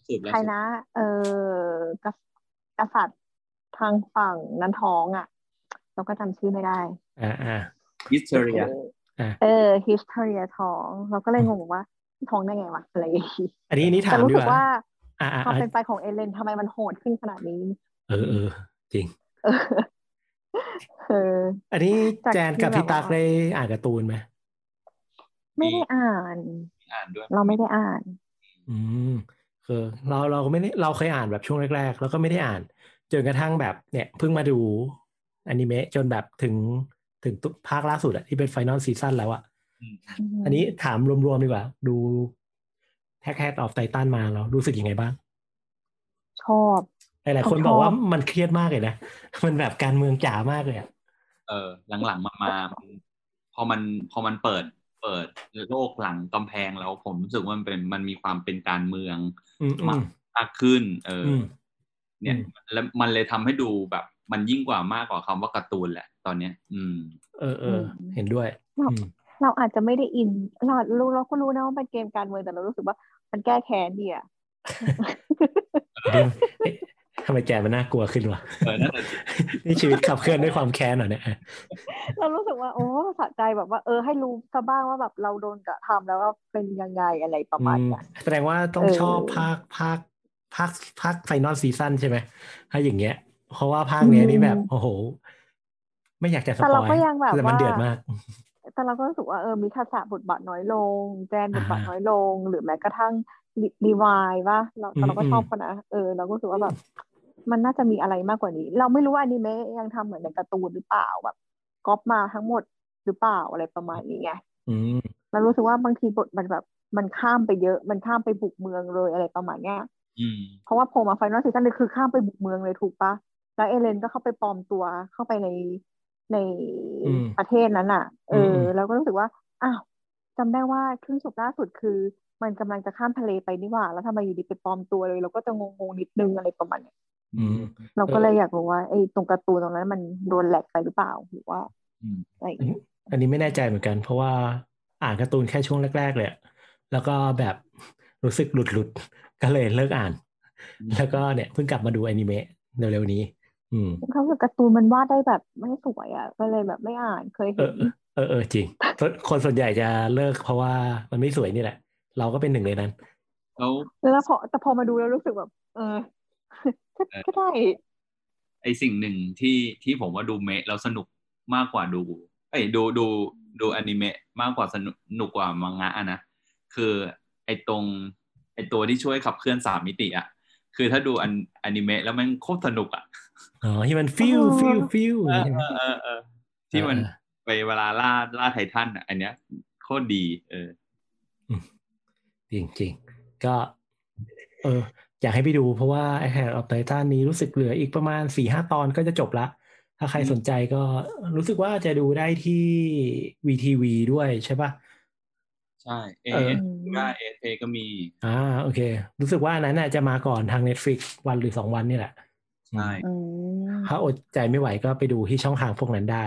สุดแล้วใครนะ เออกษกษัตริย์ทางฝั่งนั้นท้องอะ เราก็จำชื่อไม่ได้ อ่าอ่าฮิสเทอรียอ่าเออ History ท้อง เราก็เลยงงว่าท้องได้ไงวะอะไรอย่างงี้อันนี้อันนี้ถาแต่มรู้ดีสึกกว่าว่าอ่าอ่าความอ่าเป็นไปของเอเลนทำไมมันโหดขึ้นขนาดนี้ เออเออจริงเออเอออันนี้จากแจนกับที่พี่ตั๊กแบบว่าได้อ่านการ์ตูนไหม ไม่ได้อ่านอ่านด้วย เราไม่ได้อ่าน อืมคือเราเราก็ไม่ได้เราเคยอ่านแบบช่วงแรก ๆ แล้วก็ไม่ได้อ่านจนกระทั่งแบบเนี่ยเพิ่งมาดูอนิเมะจนแบบถึงถึงตุภาคล่าสุดอะที่เป็น final season แล้วอะอืมอันนี้ถามรวมๆดีกว่า ดูAttack of Titan มาแล้วรู้สึกยังไงบ้าง ชอบหลายๆคนชอบบอกว่ามันเครียดมากเลยนะ มันแบบการเมืองจ๋ามากเลยอะเออหลังๆมามามันพอมันพอมันเปิด เปิดโลกหลังกำแพงแล้วผมรู้สึกว่ามันเป็นมันมีความเป็นการเมืองอืมอืมากมมากขึ้น เอออือมเนี่ยอืมแล้วมันเลยทำให้ดูแบบ มันยิ่งกว่ามากกว่าคำว่าการ์ตูนแหละ ตอนเนี้ย อืม เออเออเห็นด้วยอืมเราอาจจะไม่ได้อินเรารู้เราก็รู้นะว่าเป็นเกมการเมืองแต่เรารู้สึกว่ามันแก้แค้นดีอะเอ๊ะ ทำไมแกมันน่ากลัวขึ้นวะเออนั่นแหละสินี่ชีวิตขับเคลื่อนด้วยความแค้นเหรอเนี่ยเรารู้สึกว่าโอ้สะใจแบบว่า เออให้รู้ซะบ้างว่าแบบเราโดนกระทำแล้วว่าเป็นยังไงอะไรประมาณเนี้ยอืมแสดงว่าต้องเออชอบภาคภาคภาคภาค final season ใช่ไหมถ้าอย่างเงี้ย เพราะว่าภาคเนี้ยนี่แบบโอ้โห ไม่อยากจะ spoil แต่เราก็ยังแบบแต่มันว่าเดือดมากแต่เราก็รู้สึกว่าเออมิคาสะบทบาทน้อยลง แจนบทบาทอ่าน้อยลง หรือแม้กระทั่งรีวายว่าเราแต่เราก็อืมชอบเขานะเออ เราก็รู้สึกว่าแบบ มันน่าจะมีอะไรมากกว่านี้ เราไม่รู้ว่าอนิเมะยังทำเหมือนในการ์ตูนหรือเปล่าแบบก๊อปมาทั้งหมดหรือเปล่าอะไรประมาณนี้ไงอืมเรารู้สึกว่าบางทีบทมันแบบมันข้ามไปเยอะมันข้ามไปบุกเมืองเลยอะไรประมาณเนี้ยอืมเพราะว่าโผล่มา final season เลยคือข้ามไปบุกเมืองเลยถูกปะแล้วเอเลนก็เข้าไปปลอมตัวเข้าไปในในอืมประเทศนั้นอะ เอออืมแล้วก็รู้สึกว่าอ้าวจำได้ว่าครึ่งจบล่าสุดคือ มันกำลังจะข้ามทะเลไปนี่หว่า แล้วทำไมอยู่ดีไปปลอมตัวเลย เราก็จะงงๆนิดนึงอะไรประมาณเนี้ยอืม เราก็เลยอยากรู้ว่าไอ้ตรงการ์ตูนตรงนั้นมันโดนแหลกไปหรือเปล่าหรือว่าอืมอะไรอย่างเงี้ยอันนี้ไม่แน่ใจเหมือนกัน เพราะว่าอ่านการ์ตูนแค่ช่วงแรก ๆ เลยอะแล้วก็แบบรู้สึกหลุดๆก็เลยเลิกอ่าน แล้วก็เนี่ยเพิ่งกลับมาดูอนิเมะเร็วๆนี้ อืมเขาสึกการ์ตูนมันวาดได้แบบไม่สวยอะก็เลยแบบไม่อ่านเคยเอเห็อนเออเออจริงส่วนคนส่วนใหญ่จะเลิกเพราะว่ามันไม่สวยนี่แหละ เราก็เป็นหนึ่งในนั้นแล้วแล้วพอแต่พอมาดูแล้วรู้สึกแบบ เออ ก็ก็ได้ ไอสิ่งหนึ่งที่ที่ผมว่าดูเมะแล้วสนุกมากกว่าดู เอ้ยดูดูดูอนิเมะมากกว่าสนุกสนุกกว่ามังงะอะนะคือไอตรง ไอตัวที่ช่วยขับเคลื่อนสามมิติอะคือถ้าดูอันอนิเมะแล้วมันโคตรสนุกอะอ๋อที่มันฟิวฟิวฟิวเออใช่ไหมเออเออเออที่มันไปเวลาล่าล่าไททันอะอันเนี้ยโคตรดี เออจริงจริงๆก็ เออ อยากให้ไปดูเพราะว่าไอแ t ออฟไททันนี้รู้สึกเหลืออีกประมาณสี่ห้าตอนก็จะจบละ ถ้าใครอืมสนใจก็รู้สึกว่าจะดูได้ที่ VTV ด้วยใช่ปะใช่เอเออเอสได้เอสเอก็มี อ่าโอเค รู้สึกว่าอันนั้นน่ะจะมาก่อนทาง Netflix วันหรือสองวันนี่แหละใช่อืมถ้าอดใจไม่ไหวก็ไปดูที่ช่องทางพวกนั้นได้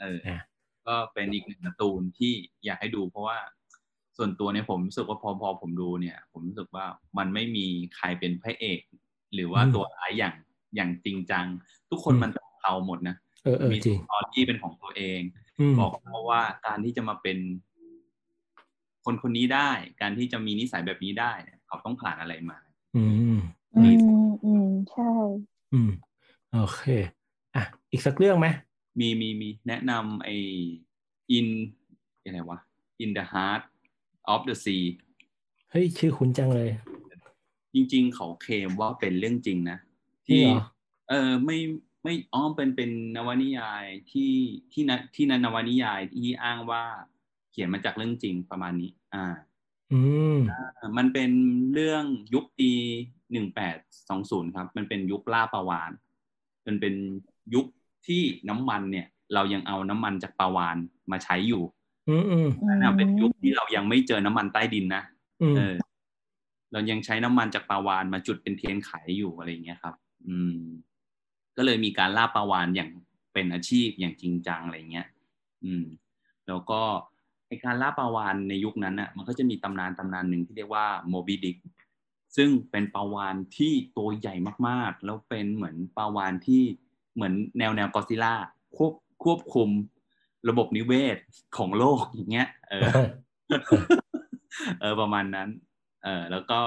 เอออะก็เป็นอีกหนึ่งการ์ตูนที่อยากให้ดูเพราะว่า ส่วนตัวเนี่ยผมรู้สึกว่าพอพอผมดูเนี่ย ผมรู้สึกว่ามันไม่มีใครเป็นพระเอก หรือว่าตัวร้ายอย่างอย่างจริงจัง ทุกคนมันเป็นของเราหมดนะเออเออมีจริงสตอรี่เป็นของตัวเองอืมบอกเพราะว่าการที่จะมาเป็น คนคนนี้ได้ การที่จะมีนิสัยแบบนี้ได้เนี่ยเขาต้องผ่านอะไรมา อืมอืมอืมใช่ อืมโอเค อะ อีกสักเรื่องไหมมีมีมีแนะนำไอ in อะไรวะ in the heart of the sea เฮ้ย ชื่อคุ้นจังเลย จริง ๆ เขาเคลมว่าเป็นเรื่องจริงนะจริงที่เหรอเออไม่ไม่อ้อมเป็นเป็นนวนิยายที่ที่นะที่นนวนิยายที่อ้างว่าเขียนมาจากเรื่องจริงประมาณนี้ อ่า อืมมันเป็นเรื่องยุคปีหนึ่งแปดสองศูนย์ครับ มันเป็นยุคล่าปลาวานมันเป็นยุคที่น้ำมันเนี่ย เรายังเอาน้ำมันจากปลาวานมาใช้อยู่อืมอืม นั่นนะเป็นยุคที่เรายังไม่เจอน้ำมันใต้ดินนะอืมเออ เรายังใช้น้ำมันจากปลาวานมาจุดเป็นเทียนไขอยู่อะไรอย่างเงี้ยครับ อืม ก็เลยมีการล่าปลาวานอย่างเป็นอาชีพอย่างจริงจังอะไรเงี้ย อืม แล้วก็ในการล่าปลาวานในยุคนั้นน่ะ มันก็จะมีตำนานตำนานหนึ่งที่เรียกว่า Moby Dick ซึ่งเป็นปลาวานที่ตัวใหญ่มากๆ แล้วเป็นเหมือนปลาวานที่เหมือนแนวแนวกอซิล่าควบควบคุม ระบบนิเวศของโลกอย่างเงี้ย เออ เออประมาณนั้น เออแล้วก็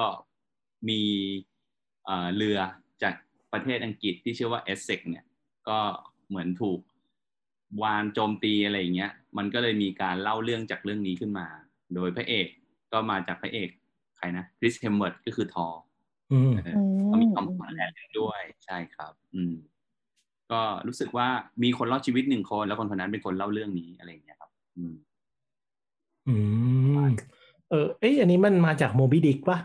มีเอ่อเรือจากประเทศอังกฤษที่ชื่อว่า Essex เนี่ย ก็เหมือนถูกวาฬโจมตีอะไรอย่างเงี้ย มันก็เลยมีการเล่าเรื่องจากเรื่องนี้ขึ้นมา โดยพระเอกก็มาจากพระเอกใครนะคริสเฮมส์เวิร์ธก็คือทออืมอืมก็มีคำขวัญแลนด์ด้วย ใช่ครับ อืม ก็รู้สึกว่ามีคนรอดชีวิตหนึ่งคน แล้วคนคนนั้นเป็นคนเล่าเรื่องนี้อะไรอย่างเงี้ยครับ อืม อืม เออเอ้ยอันนี้มันมาจากโมบิดิกปะ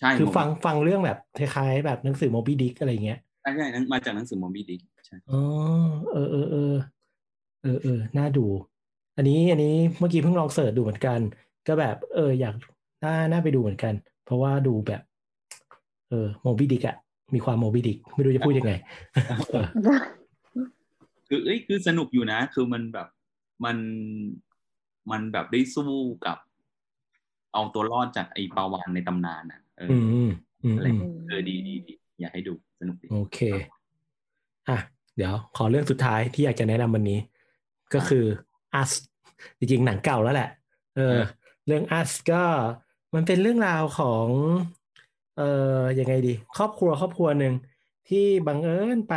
ใช่คือผมฟังฟังเรื่องแบบคล้ายๆแบบหนังสือโมบิดิกอะไรเงี้ยใช่ใช่นั่นมาจากหนังสือมอมบี้ดิกใช่อ๋อเออเออเออเออเออน่าดูออันนี้อันนี้เมื่อกี้เพิ่งลองเสิร์ชดูเหมือนกัน ก็แบบ เออ อยากน่าน่าไปดูเหมือนกัน เพราะว่าดูแบบ เออโมบิดิกอะมีความโมบิดิกไม่รู้จะพูดยังไงเออ คือเอ้ยคือสนุกอยู่นะ คือมันแบบมันมันแบบได้สู้กับ เอาตัวรอดจากไอ้ปลาวานในตำนานอะเอออือมอืมอืมอะไรอืมเออดีดีดีอยากให้ดูสนุกดีโอเคอะเดี๋ยว ขอเรื่องสุดท้ายที่อยากจะแนะนำวันนี้ ก็คือ us จริงๆหนังเก่าแล้วแหละ เออ เรื่อง us ก็มันเป็นเรื่องราวของ เออยังไงดี ครอบครัวครอบครัวหนึ่งที่บังเอิญไป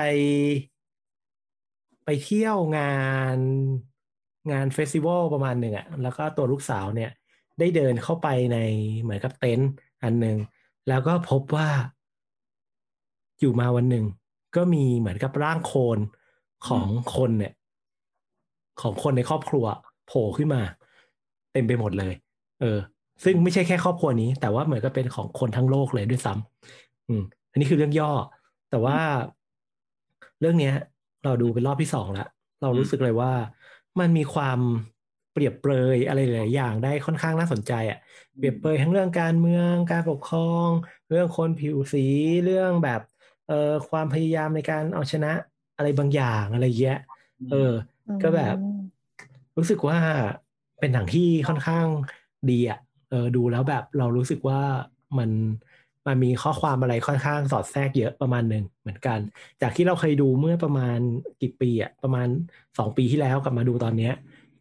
ไปเที่ยวงานงานเฟสติวัลประมาณหนึ่งอะแล้วก็ตัวลูกสาวเนี่ย ได้เดินเข้าไปในเหมือนกับเต็นท์อันหนึ่งแล้วก็พบว่า อยู่มาวันหนึ่ง ก็มีเหมือนกับร่างโคลนของคนเนี่ย ของคนในครอบครัวโผล่ขึ้นมา เต็มไปหมดเลย เออ ซึ่งไม่ใช่แค่ครอบครัวนี้ แต่ว่าเหมือนกับเป็นของคนทั้งโลกเลยด้วยซ้ำอืม อันนี้คือเรื่องย่อ แต่ว่าเรื่องเนี้ย เราดูเป็นรอบที่สองแล้วเรารู้สึกเลยว่า มันมีความเปรียบเปรยอะไรหลายๆอย่างได้ค่อนข้างน่าสนใจอะเปรียบเปรยทั้งเรื่องการเมืองการปกครอง เรื่องคนผิวสีเรื่องแบบเอ่อความพยายามในการเอาชนะอะไรบางอย่างอะไรเงี้ยเออ ก็แบบ รู้สึกว่าเป็นหนังที่ค่อนข้างดีอะเออดูแล้วแบบเรารู้สึกว่ามัน มันมีข้อความอะไรค่อนข้างสอดแทรกเยอะประมาณหนึ่งเหมือนกัน จากที่เราเคยดูเมื่อประมาณกี่ปีอะประมาณสองปีที่แล้วกลับมาดูตอนเนี้ย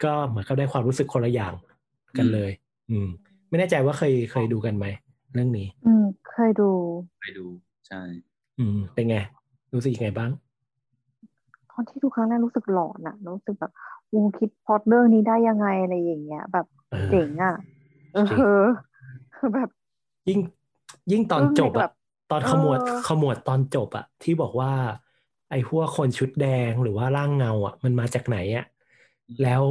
ก็เหมือนกับได้ความรู้สึกคนละอย่างกันเลย อืม ไม่แน่ใจว่าเคยเคยดูกันไหมเรื่องนี้ อืม เคยดูไปดูใช่ อืม เป็นไง รู้สึกยังไงบ้างตอนที่ดูครั้งแรกรู้สึกหลอนอะรู้สึกแบบอูคิดพล็อตเรื่องนี้ได้ยังไงอะไรอย่างเงี้ย แบบเออเจ๋งอะเอจริงอคือแบบยิ่ง ยิ่งตอนเรื่องจบแบอะบตอนขมวดเออขมวดตอนจบอะที่บอกว่า ไอ้พวกคนชุดแดงหรือว่าร่างเงาอะมันมาจากไหนอะแล้ว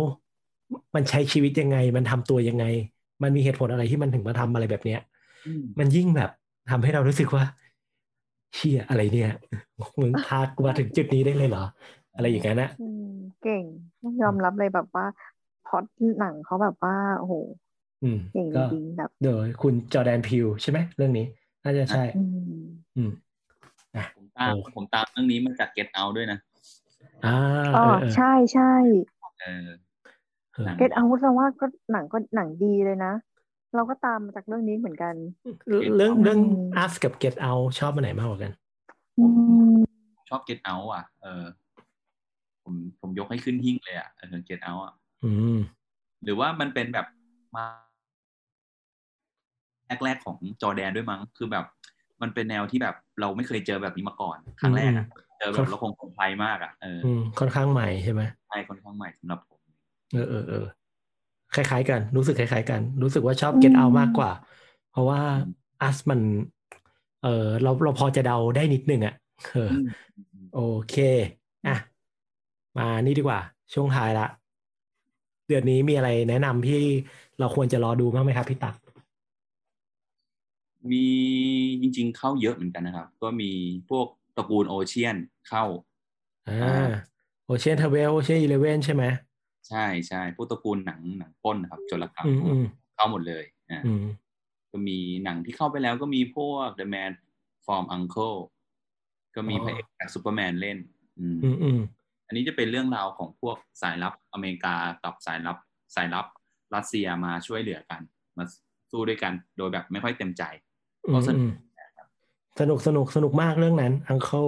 มันใช้ชีวิตยังไง มันทำตัวยังไง มันมีเหตุผลอะไรที่มันถึงมาทำอะไรแบบเนี้ยอืมมันยิ่งแบบทำให้เรารู้สึกว่าเชี่ยอะไรเนี่ยมึงพากูมาถึงจุดนี้ได้เลยเหรอ อะไรอย่างนั้นนะอืมเก่งต้องยอมรับเลยแบบว่าพล็อตหนังเขาแบบว่าโอ้โห อืมเก่งจก็ริงๆแบบโดยคุณจอร์แดนพิวใช่ไหมเรื่องนี้ น่าจะใช่ อืมอืมอะผมตามโอ้ผมตามเรื่องนี้มาจาก Get Out ด้วยนะอ่าอ๋อเออเออใช่ใช่เออเออหนัง Get Out เราว่าก็หนังก็หนังดีเลยนะ เราก็ตามมาจากเรื่องนี้เหมือนกัน เรื่องเรื่องอืม Us กับ Get Out ชอบมันไหนมากกว่ากันอืมชอบ Get Out อะ เออ ผมผมยกให้ขึ้นหิ้งเลยอะเออ Get Out อะอืมหรือว่ามันเป็นแบบมา แรกๆของจอร์แดนด้วยมั้งคือแบบ มันเป็นแนวที่แบบเราไม่เคยเจอแบบนี้มาก่อนครั้งแรกอะเจอแบบเราคงคงไพมากอะเอออืมค่อนข้างใหม่ใช่ไหมใช่ค่อนข้างใหม่สำหรับผมเออเออเออคล้ายๆ กันรู้สึกคล้ายๆ กัน รู้สึกว่าชอบอืม Get Out มากกว่า เพราะว่า Us มัน เออเราเราพอจะเดาได้นิดนึงอะเออโอเคอะมานี่ดีกว่า ช่วงท้ายละเดือนนี้มีอะไรแนะนำที่เราควรจะรอดูบ้างไหมครับพี่ตัก มีจริง ๆ เข้าเยอะเหมือนกันนะครับ ก็มีพวกตระกูล Ocean เข้าอ่าอ่า Ocean's Twelve Ocean's Eleven ใช่ไหมใช่ใช่พวกตระกูลหนังหนังปล้นนะครับโจรกรรมอืมอืมเข้าหมดเลยอ่าอืมก็มีหนังที่เข้าไปแล้วก็มีพวก The Man from Uncle ก็มีอ๋อพระเอกจากซูเปอร์แมนเล่นอืมอืมอืมอันนี้จะเป็นเรื่องราวของพวกสายลับอเมริกากับสายลับสายลับรัสเซียมาช่วยเหลือกัน มาสู้ด้วยกันโดยแบบไม่ค่อยเต็มใจอืก็ม สนุอืกมสนุกสนุกสนุกมากเรื่องนั้นอังเคิล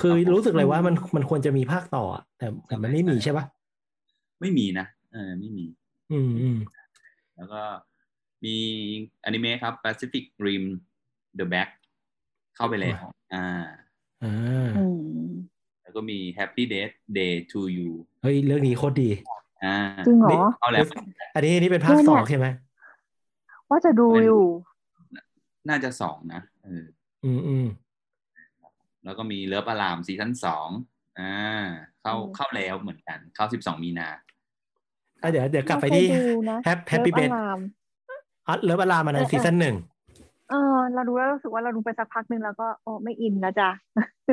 คือรู้สึกเลยว่ามันมันควรจะมีภาคต่ออะแต่แต่มันไม่มีใช่ปะไม่มีนะเออไม่มี อืมอืมแล้วก็มีอนิเมะครับ Pacific Rim The Back เข้าไปแล้วอ่าอ่าอืมแล้วก็มี Happy Death Day to You เฮ้ย เรื่องนี้โคตรดีอ่าจริงเหรอเข้าแล้วอันนี้อันนี้เป็นภาคเนี่ยสเนี่อยงใช่ไหมว่าจะดูอยู่ น่าจะสองนะเอออืมอืมแล้วก็มีเลิฟอารามซีซั่นสองอ่า เข้าอืมเข้าแล้วเหมือนกัน เข้าสิบสองมีนาอะเดี๋ยวเดี๋ยวกลับไปไม่ที่เคยดูนะแฮปแฮปปี้เบลิดฟอารามอ๋อเลิฟอารามอันนั้นเออเออซีซั่นหนึ่งเออเราดูแล้วรู้สึกว่าเราดูไปสักพักหนึ่งแล้วก็โอ้ไม่อินแล้วจ้ะ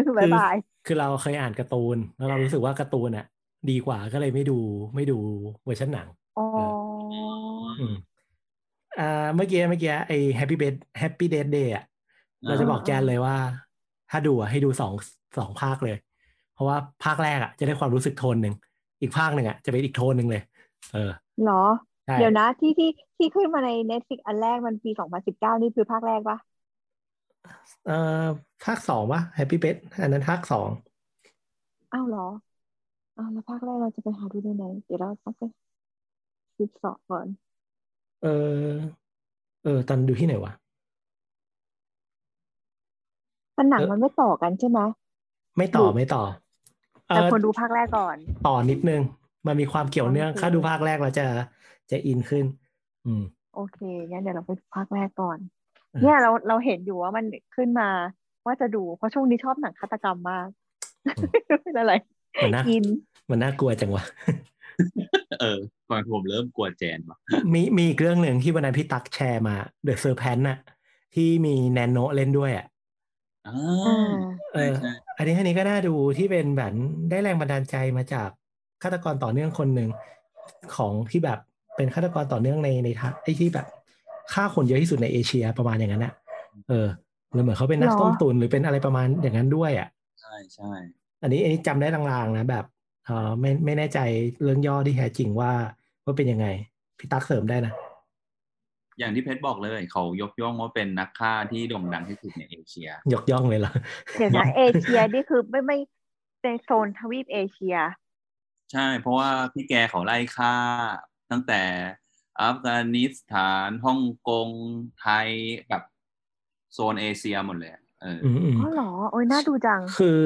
คืบายอบาย คือเราเคยอ่านการ์ตูน แล้วเรารู้สึกว่าการ์ตูนอะ ดีกว่าก็เลยไม่ดูไม่ดูเวอร์ชันหนังอ๋อ อืมอ่าเมื่อกี้เมื่อกี้ไอ้ Happy Bed Happy Death Day อะเราจะบอกแจนเลยว่า ถ้าดูอะให้ดูสองสองภาคเลย เพราะว่าภาคแรกอะจะได้ความรู้สึกโทนหนึ่งอีกภาคหนึ่งอะจะเป็นอีกโทนหนึ่งเลย เออเหรอใช่เดี๋ยวนะที่ที่ที่ขึ้นมาใน Netflix อันแรกมันปี2019นี่คือภาคแรกปะเอ่อภาคสองวะ Happy Bed อันนั้นภาคสองอ้าวเหรออ้าวแล้วภาคแรกเราจะไปหาดูได้ไหนเดี๋ยวเราต้องไปสืบเสอบก่อน เออ เออตอนดูที่ไหนวะแต่หนังเออมันไม่ต่อกันใช่ไหมไม่ต่อดูไม่ต่อเอแต่อควรดูภาคแรกก่อน ต่อนิดนึง มันมีความเกี่ยวเนื่องโอเคถ้าดูภาคแรกเราจะจะอินขึ้น อืม โอเคงั้นเดี๋ยวเราไปดูภาคแรกก่อนเออเนี่ยเราเราเห็นอยู่ว่ามันขึ้นมาว่าจะดูเพราะช่วงนี้ชอบหนังฆาตกรรมมากเป็นอะไรมันน่าอิน มันน่ากลัวจังวะ เออตอนผมเริ่มกลัวแจนว่ะมีมีอีกเรื่องหนึ่งที่วันนั้นพี่ตักแชร์มา The Serpent น่ะ ที่มีแนนโนเล่นด้วยอะอ่าอ่าเออใช่อันนี้อันนี้ก็น่าดูที่เป็นแบบได้แรงบันดาลใจมาจากฆาตกรต่อเนื่องคนหนึ่งของที่แบบเป็นฆาตกรต่อเนื่องในในทางไอ้ที่แบบฆ่าคนเยอะที่สุดในเอเชียประมาณอย่างนั้นอะเออแล้วเหมือนเขาเป็นนักหรอต้มตุนหรือเป็นอะไรประมาณอย่างนั้นด้วยอะ ใช่ใช่ อันนี้อันนี้จำได้ลางๆนะแบบ เออไม่ไม่แน่ใจเรื่องย่อที่แท้จริงว่าว่าเป็นยังไงพี่ตักเสริมได้นะ อย่างที่เพชรบอกเลยเขายกย่องว่าเป็นนักฆ่าที่โด่งดังที่สุดในเอเชีย ยกย่องเลยเหรอเดี๋ยวนะเอเชียนี่คือไม่ไม่เป็นโซนทวีปเอเชีย ใช่เพราะว่าพี่แกเขาไล่ฆ่า ตั้งแต่อัฟกานิสถานฮ่องกงไทยแบบโซนเอเชียหมดเลยอะ เออออืมอืมอ๋อเหรอโอ้ยน่าดูจัง คือ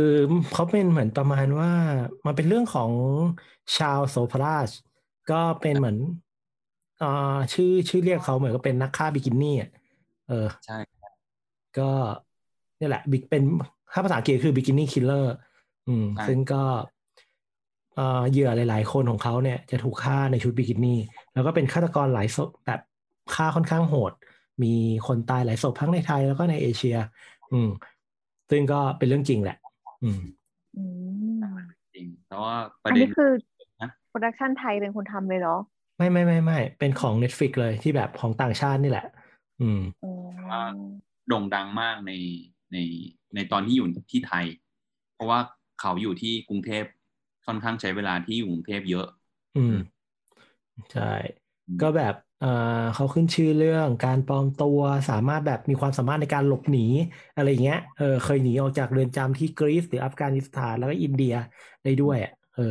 เขาเป็นเหมือนประมาณว่า มันเป็นเรื่องของชาวโซพราช ก็เป็นเหมือนอ่าชื่อชื่อเรียกเขาเหมือนกับเป็นนักฆ่าบิกินี่อะเออใช่ ก็นี่แหละบิเป็นถ้าภาษาอังกฤษคือ Bikini Killer อืมใช่ซึ่งก็เอ่อเหยื่อหลาย ๆ คนของเขาเนี่ยจะถูกฆ่าในชุดบิกินี่ แล้วก็เป็นฆาตกรหลายศพแบบฆ่าค่อนข้างโหด มีคนตายหลายศพทั้งในไทยแล้วก็ในเอเชีย อืม ซึ่งก็เป็นเรื่องจริงแหละ อืมอืมจริงแต่ว่าประอันเด็นนี้คือนะ production ไทยเป็นคนทำเลยเหรอ ไม่ไม่ไม่ไม่เป็นของ Netflix เลยที่แบบของต่างชาตินี่แหละ อืมอ๋อว่าโด่งดังมากในในในตอนที่อยู่ที่ไทย เพราะว่าเขาอยู่ที่กรุงเทพค่อนข้างใช้เวลาที่อยู่กรุงเทพเยอะ อืมใช่อืมก็แบบ เอ่อเขาขึ้นชื่อเรื่องการปลอมตัวสามารถแบบมีความสามารถในการหลบหนีอะไรอย่างเงี้ยเออเคยหนีออกจากเรือนจำที่กรีซหรืออัฟกานิสถานแล้วก็อินเดียได้ด้วยอะเออ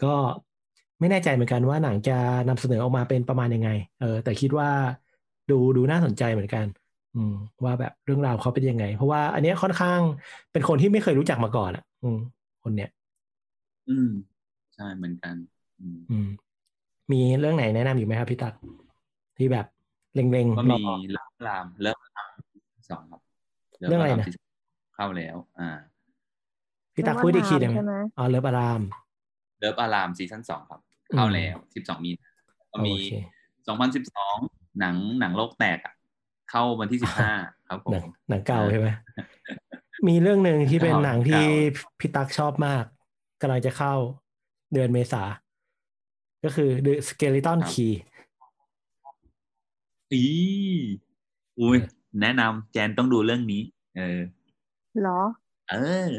ก็ไม่แน่ใจเหมือนกันว่าหนังจะนำเสนอออกมาเป็นประมาณยังไง เออ แต่คิดว่าดูดูน่าสนใจเหมือนกัน อืม ว่าแบบเรื่องราวเขาเป็นยังไง เพราะว่าอันเนี้ยค่อนข้างเป็นคนที่ไม่เคยรู้จักมาก่อนอะ อืม คนเนี้ยอืม ใช่เหมือนกัน อืมอืมมีเรื่องไหนแนะนำอยู่ไหมครับพี่ตัก ที่แบบเล็งก็ๆรมีอเลิฟรามเลิฟรามสองครับเรื่องอะไรนะฟามซีซั่เข้าแล้ว อ่า พี่ตักพูดอีกทีได้ไหมใช่ไหมอ๋อ Love Alarm Love Alarm season สองครับ เข้าแล้วสิบสองมีนาก็มีโอเคสองพันสิบสองหนังหนังโลกแตกอะเข้าวันที่สิบห้าครับผหนังมหนังเก่าใช่ไหมมีเรื่องหนึ่งที่เป็นหนังที่เก่พี่ตักชอบมากกำลังจะเข้าเดือนเมษา ก็คือ The Skeleton Key อีอุ้ยแนะนำแจนต้องดูเรื่องนี้ เออเหรอ เออ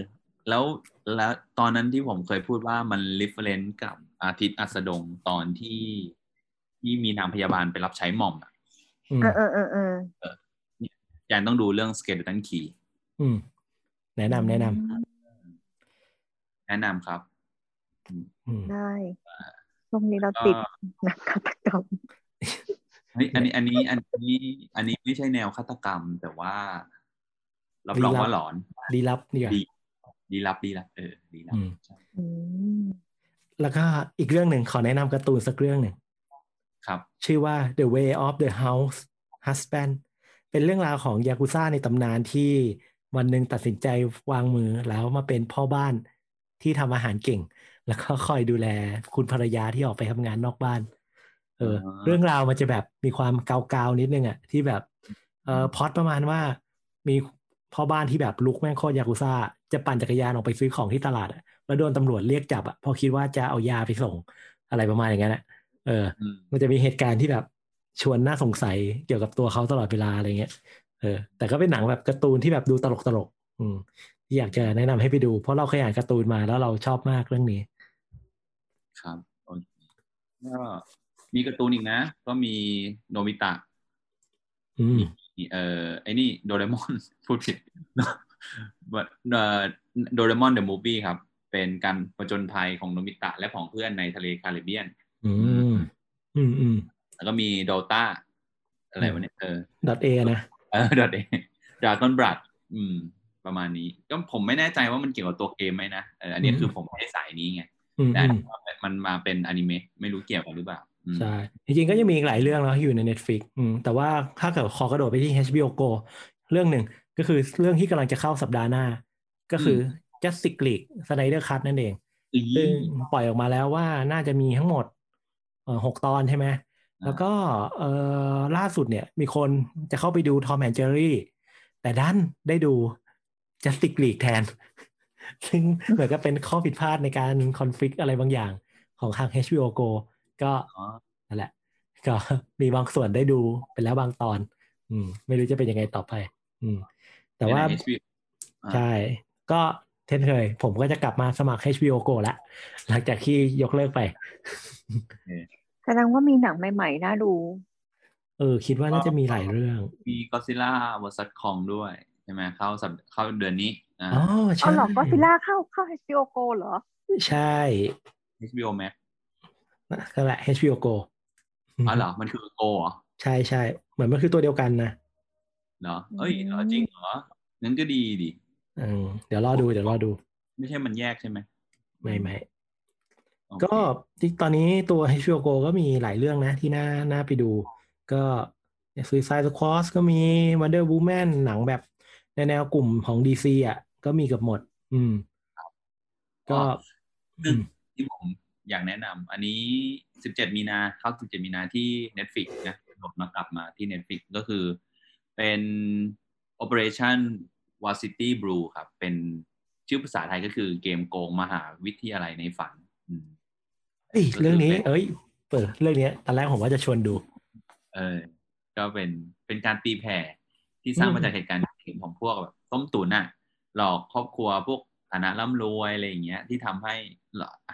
แล้วแล้วตอนนั้นที่ผมเคยพูดว่ามัน reference กับอาทิตย์อัสดงตอนที่ที่มีนางพยาบาลไปรับใช้หม่อมอะอืมเออเออเออเออแจนต้องดูเรื่อง skeleton key อืมแนะนำแนะนแนะนำครับำอืมได้ช่วงนี้เราก็ติดหนังฆาตกรรม เฮ้ยอันนี้อันนี้อันนี้อันนี้ไม่ใช่แนวฆาตกรรม แต่ว่ารับรองว่าหลอนดีลับเนี่ยดีดีลับดีลับเออดีลับอืมใช่อืมแล้วก็อีกเรื่องหนึ่งขอแนะนำการ์ตูนสักเรื่องหนึ่งครับ ชื่อว่า The Way of the House Husband เป็นเรื่องราวของยากุซ่าในตำนานที่วันหนึ่งตัดสินใจวางมือแล้วมาเป็นพ่อบ้านที่ทำอาหารเก่ง แล้วก็คอยดูแลคุณภรรยาที่ออกไปทำงานนอกบ้าน เอออ่าเรื่องราวมันจะแบบมีความเกาๆนิดนึงอะที่แบบเออพล็อตประมาณว่า มีพ่อบ้านที่แบบลุกแม่งโคตรยากุซ่า จะปั่นจักรยานออกไปซื้อของที่ตลาดอะแล้วโดนตำรวจเรียกจับอะเพอคิดว่าจะเอายาไปส่งอะไรประมาณอย่างนั้นอะเอออืมมันจะมีเหตุการณ์ที่แบบชวนน่าสงสัยเกี่ยวกับตัวเขาตลอดเวลาอะไรเงี้ยเออ แต่ก็เป็นหนังแบบการ์ตูนที่แบบดูตลกตลกๆอืมที่อยากจะแนะนำให้ไปดู เพราะเราเคยอ่านการ์ตูนมาแล้วเราชอบมากเรื่องนี้ ครับโอเคก็ มีการ์ตูนอีกนะ ก็มีโนบิตะอืมมีเอ่อไอ้นี่โดเรมอนพูดผิดเอ่อโดเรมอนเดอะมูฟวี่ครับ เป็นการประจนภัยของโนบิตะและของเพื่อนในทะเลแคริบเบียน อืมอืมอืมแล้วก็มีโดตาอะไรวะเนี่ยเออดอทเอนะเออดอทเองดราก้อนบรัดอืม ประมาณนี้ ก็ผมไม่แน่ใจว่ามันเกี่ยวกับตัวเกมไหมนะเอออันนี้อืมคือผมไม่ได้สายนี้ไงอืมแต่อืมมันมาเป็นอนิเมะไม่รู้เกี่ยวกันหรือเปล่าอืม ใช่จริงๆก็ยังมีอีกหลายเรื่องแล้วที่อยู่ใน Netflix อืมแต่ว่าถ้าเกิดขอกระโดดไปที่ HBO Go เรื่องหนึ่งก็คือเรื่องที่กำลังจะเข้าสัปดาห์หน้า ก็คือ Justice League Snyder Cut นั่นเองอีซึ่งปล่อยออกมาแล้วว่าน่าจะมีทั้งหมดเอ่อหกตอนใช่ไหม แล้วก็เอ่อล่าสุดเนี่ย มีคนจะเข้าไปดู Tom and Jerry แต่ดันได้ดู Justice League แทน ซึ่งเหมือนกับเป็นข้อผิดพลาดในการคอนฟ lict อะไรบางอย่างของทาง HBO Go ก็อ๋อนั่นแหละ ก็มีบางส่วนได้ดูไปแล้วบางตอน อืม ไม่รู้จะเป็นยังไงต่อไป อืม แต่ว่าใน HBO อ่าใช่ ก็เช่นเคย ผมก็จะกลับมาสมัคร HBO Go แล้วหลังจากที่ยกเลิกไปแสดงว่ามีหนังใหม่ๆน่าดู เออ คิดว่าน่าจะมีหลายเรื่อง มีก็ซิล่า vs คองด้วยใช่ไหมเข้าสัปเข้าเดือนนี้อ่าอ๋ออ๋อใช่เหรอก็ซิล่าเข้าเข้า HBO Go เหรอ ใช่ HBO Max ก็แหละ HBO Go อ๋อเหรอ มันคือโกเหรอ ใช่ใช่เหมือนมันคือตัวเดียวกันนะเหรอเอ้ยอืมเหรอจริงเหรองั้นก็ดีดิอืมเดี๋ยวรอดูเดี๋ยวรอดู ไม่ใช่มันแยกใช่ไหมไม่ไม่โอเคก็ที่ตอนนี้ตัว HBO Go ก็มีหลายเรื่องนะที่น่าน่าไปดู ก็ Suicide Squad ก็มี Wonder Woman หนังแบบในแนวกลุ่มของ DC อะ ก็มีเกับหมด อืม ก็หนึ่งอืมที่ผม อยากแนะนำอันนี้ 17 มีนาเข้า 17 มีนาที่ Netflix นะหลดมากลับมาที่ Netflix ก็คือเป็น Operation Varsity Blue ครับ เป็นชื่อภาษาไทยก็คือเกมโกงมหาวิทยาลัยในฝันอืมเอ้ยก็คือเรื่องนี้เป็นเอ้ย เปิดเรื่องนี้ตอนแรกผมว่าจะชวนดู เออ ก็เป็นเป็นการตีแผ่ที่สร้างอืมมาจากเหตุการณ์จริงของพวกแบบต้มตุ๋นอะหลอกครอบครัวพวกฐานะร่ำรวยอะไรอย่างเงี้ย ที่ทำให้หลอก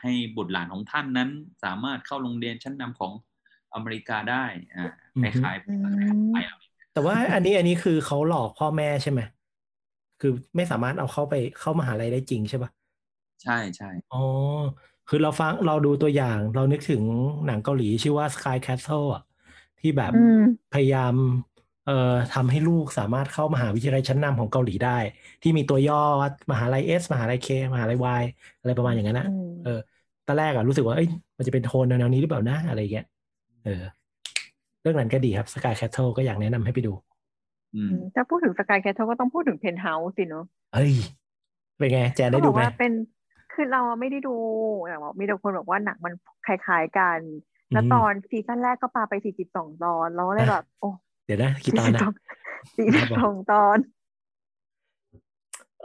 ให้บุตรหลานของท่านนั้น สามารถเข้าโรงเรียนชั้นนำของอเมริกาได้อ่าคล้ายๆอืมไปแล้วแต่ว่าอันนี้อันนี้คือเขาหลอกพ่อแม่ใช่ไหมคือไม่สามารถเอาเข้าไปเข้ามหาลัยได้จริงใช่ปะใช่ใช่อ๋อคือเราฟังเราดูตัวอย่าง เรานึกถึงหนังเกาหลีชื่อว่า Sky Castle อะที่แบบอืมพยายาม เอ่อทำให้ลูกสามารถเข้ามหาวิทยาลัยชั้นนำของเกาหลีได้ ที่มีตัวย่อว่ามหาลัย S มหาลัย K มหาลัย Y อะไรประมาณอย่างนั้นนะอืมเออตอนแรกอะรู้สึกว่าเอ้ยมันจะเป็นโทนแนวๆนี้หรือเปล่านะอะไรอย่างเงี้ยเออ เรื่องนั้นก็ดีครับ Sky Castle ก็อยากแนะนำให้ไปดูอืมถ้าพูดถึง Sky Castle ก็ต้องพูดถึงเพนท์เฮาส์สิเนาะเฮ้ยเป็นไง แจนได้เขาบดูอกไหมว่าเป็นคือเราอะไม่ได้ดูแต่ว่ามีแต่คนบอกว่าหนังมันคล้ายๆกัน แล้วอืมตอน season แรกก็ปาไปสี่สิบสองตอนเราก็เลยแบบโอ้ เดี๋ยวนะกี่ตอนนะสี่สิบสองตอน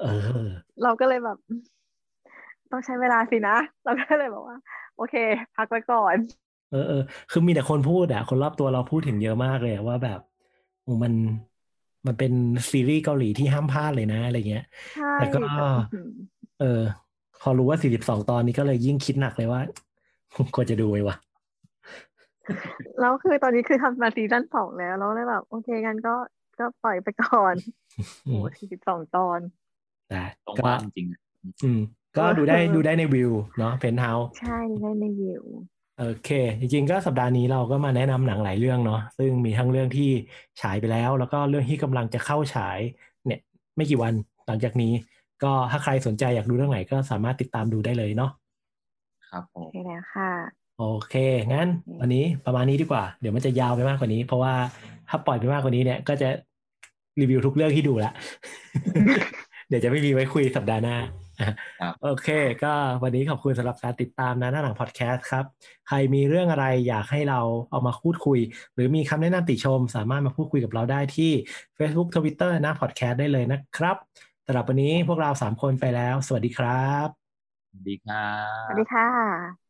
เออ เราก็เลยแบบ ต้องใช้เวลาสินะ เราก็เลยบอกว่า โอเค พักไว้ก่อน เออเออคือมีแต่คนพูดอะคนรอบตัวเราพูดถึงเยอะมากเลยอะว่าแบบโอ้มันมันเป็นซีรีส์เกาหลีที่ห้ามพลาดเลยนะอะไรเงี้ยใช่แต่ก็แต่อื้อหือเออ พอรู้ว่า42ตอนนี้ก็เลยยิ่งคิดหนักเลยว่าควรจะดูไหมวะ แล้วคือตอนนี้คือทำมาซีซั่นสองแล้วเราก็เลยแบบ โอเคงั้นก็ก็ปล่อยไปก่อนอืโอ้มสี่สิบสองตอนได้ตรงก็บ้านจริงๆอะอืม ก็ดูได้ดูได้ในวิวเนาะเพนท์เฮาใช่ในในวิวโอเค จริงๆก็สัปดาห์นี้เราก็มาแนะนำหนังหลายเรื่องเนาะซึ่งมีทั้งเรื่องที่ฉายไปแล้ว แล้วก็เรื่องที่กำลังจะเข้าฉาย เนี่ย ไม่กี่วันหลังจากนี้ ก็ถ้าใครสนใจอยากดูเรื่องไหนก็สามารถติดตามดูได้เลยเนาะครับผมใช่แล้วค่ะ โอเค งั้นวันนี้ประมาณนี้ดีกว่า เดี๋ยวมันจะยาวไปมากกว่านี้ เพราะว่าถ้าปล่อยไปมากกว่านี้เนี่ย ก็จะรีวิวทุกเรื่องที่ดูละ เดี๋ยวจะไม่มีไว้คุยสัปดาห์หน้าครับโอเค ก็วันนี้ขอบคุณสำหรับการติดตามนะหน้าหนังพอดแคสต์ครับ ใครมีเรื่องอะไรอยากให้เราเอามาพูดคุย หรือมีคำแนะนำติชม สามารถมาพูดคุยกับเราได้ที่ Facebook Twitter หน้าพอดแคสต์ได้เลยนะครับสำหรับวันนี้พวกเราสามคนไปแล้ว สวัสดีครับ สวัสดีครับสวัสดีค่ะ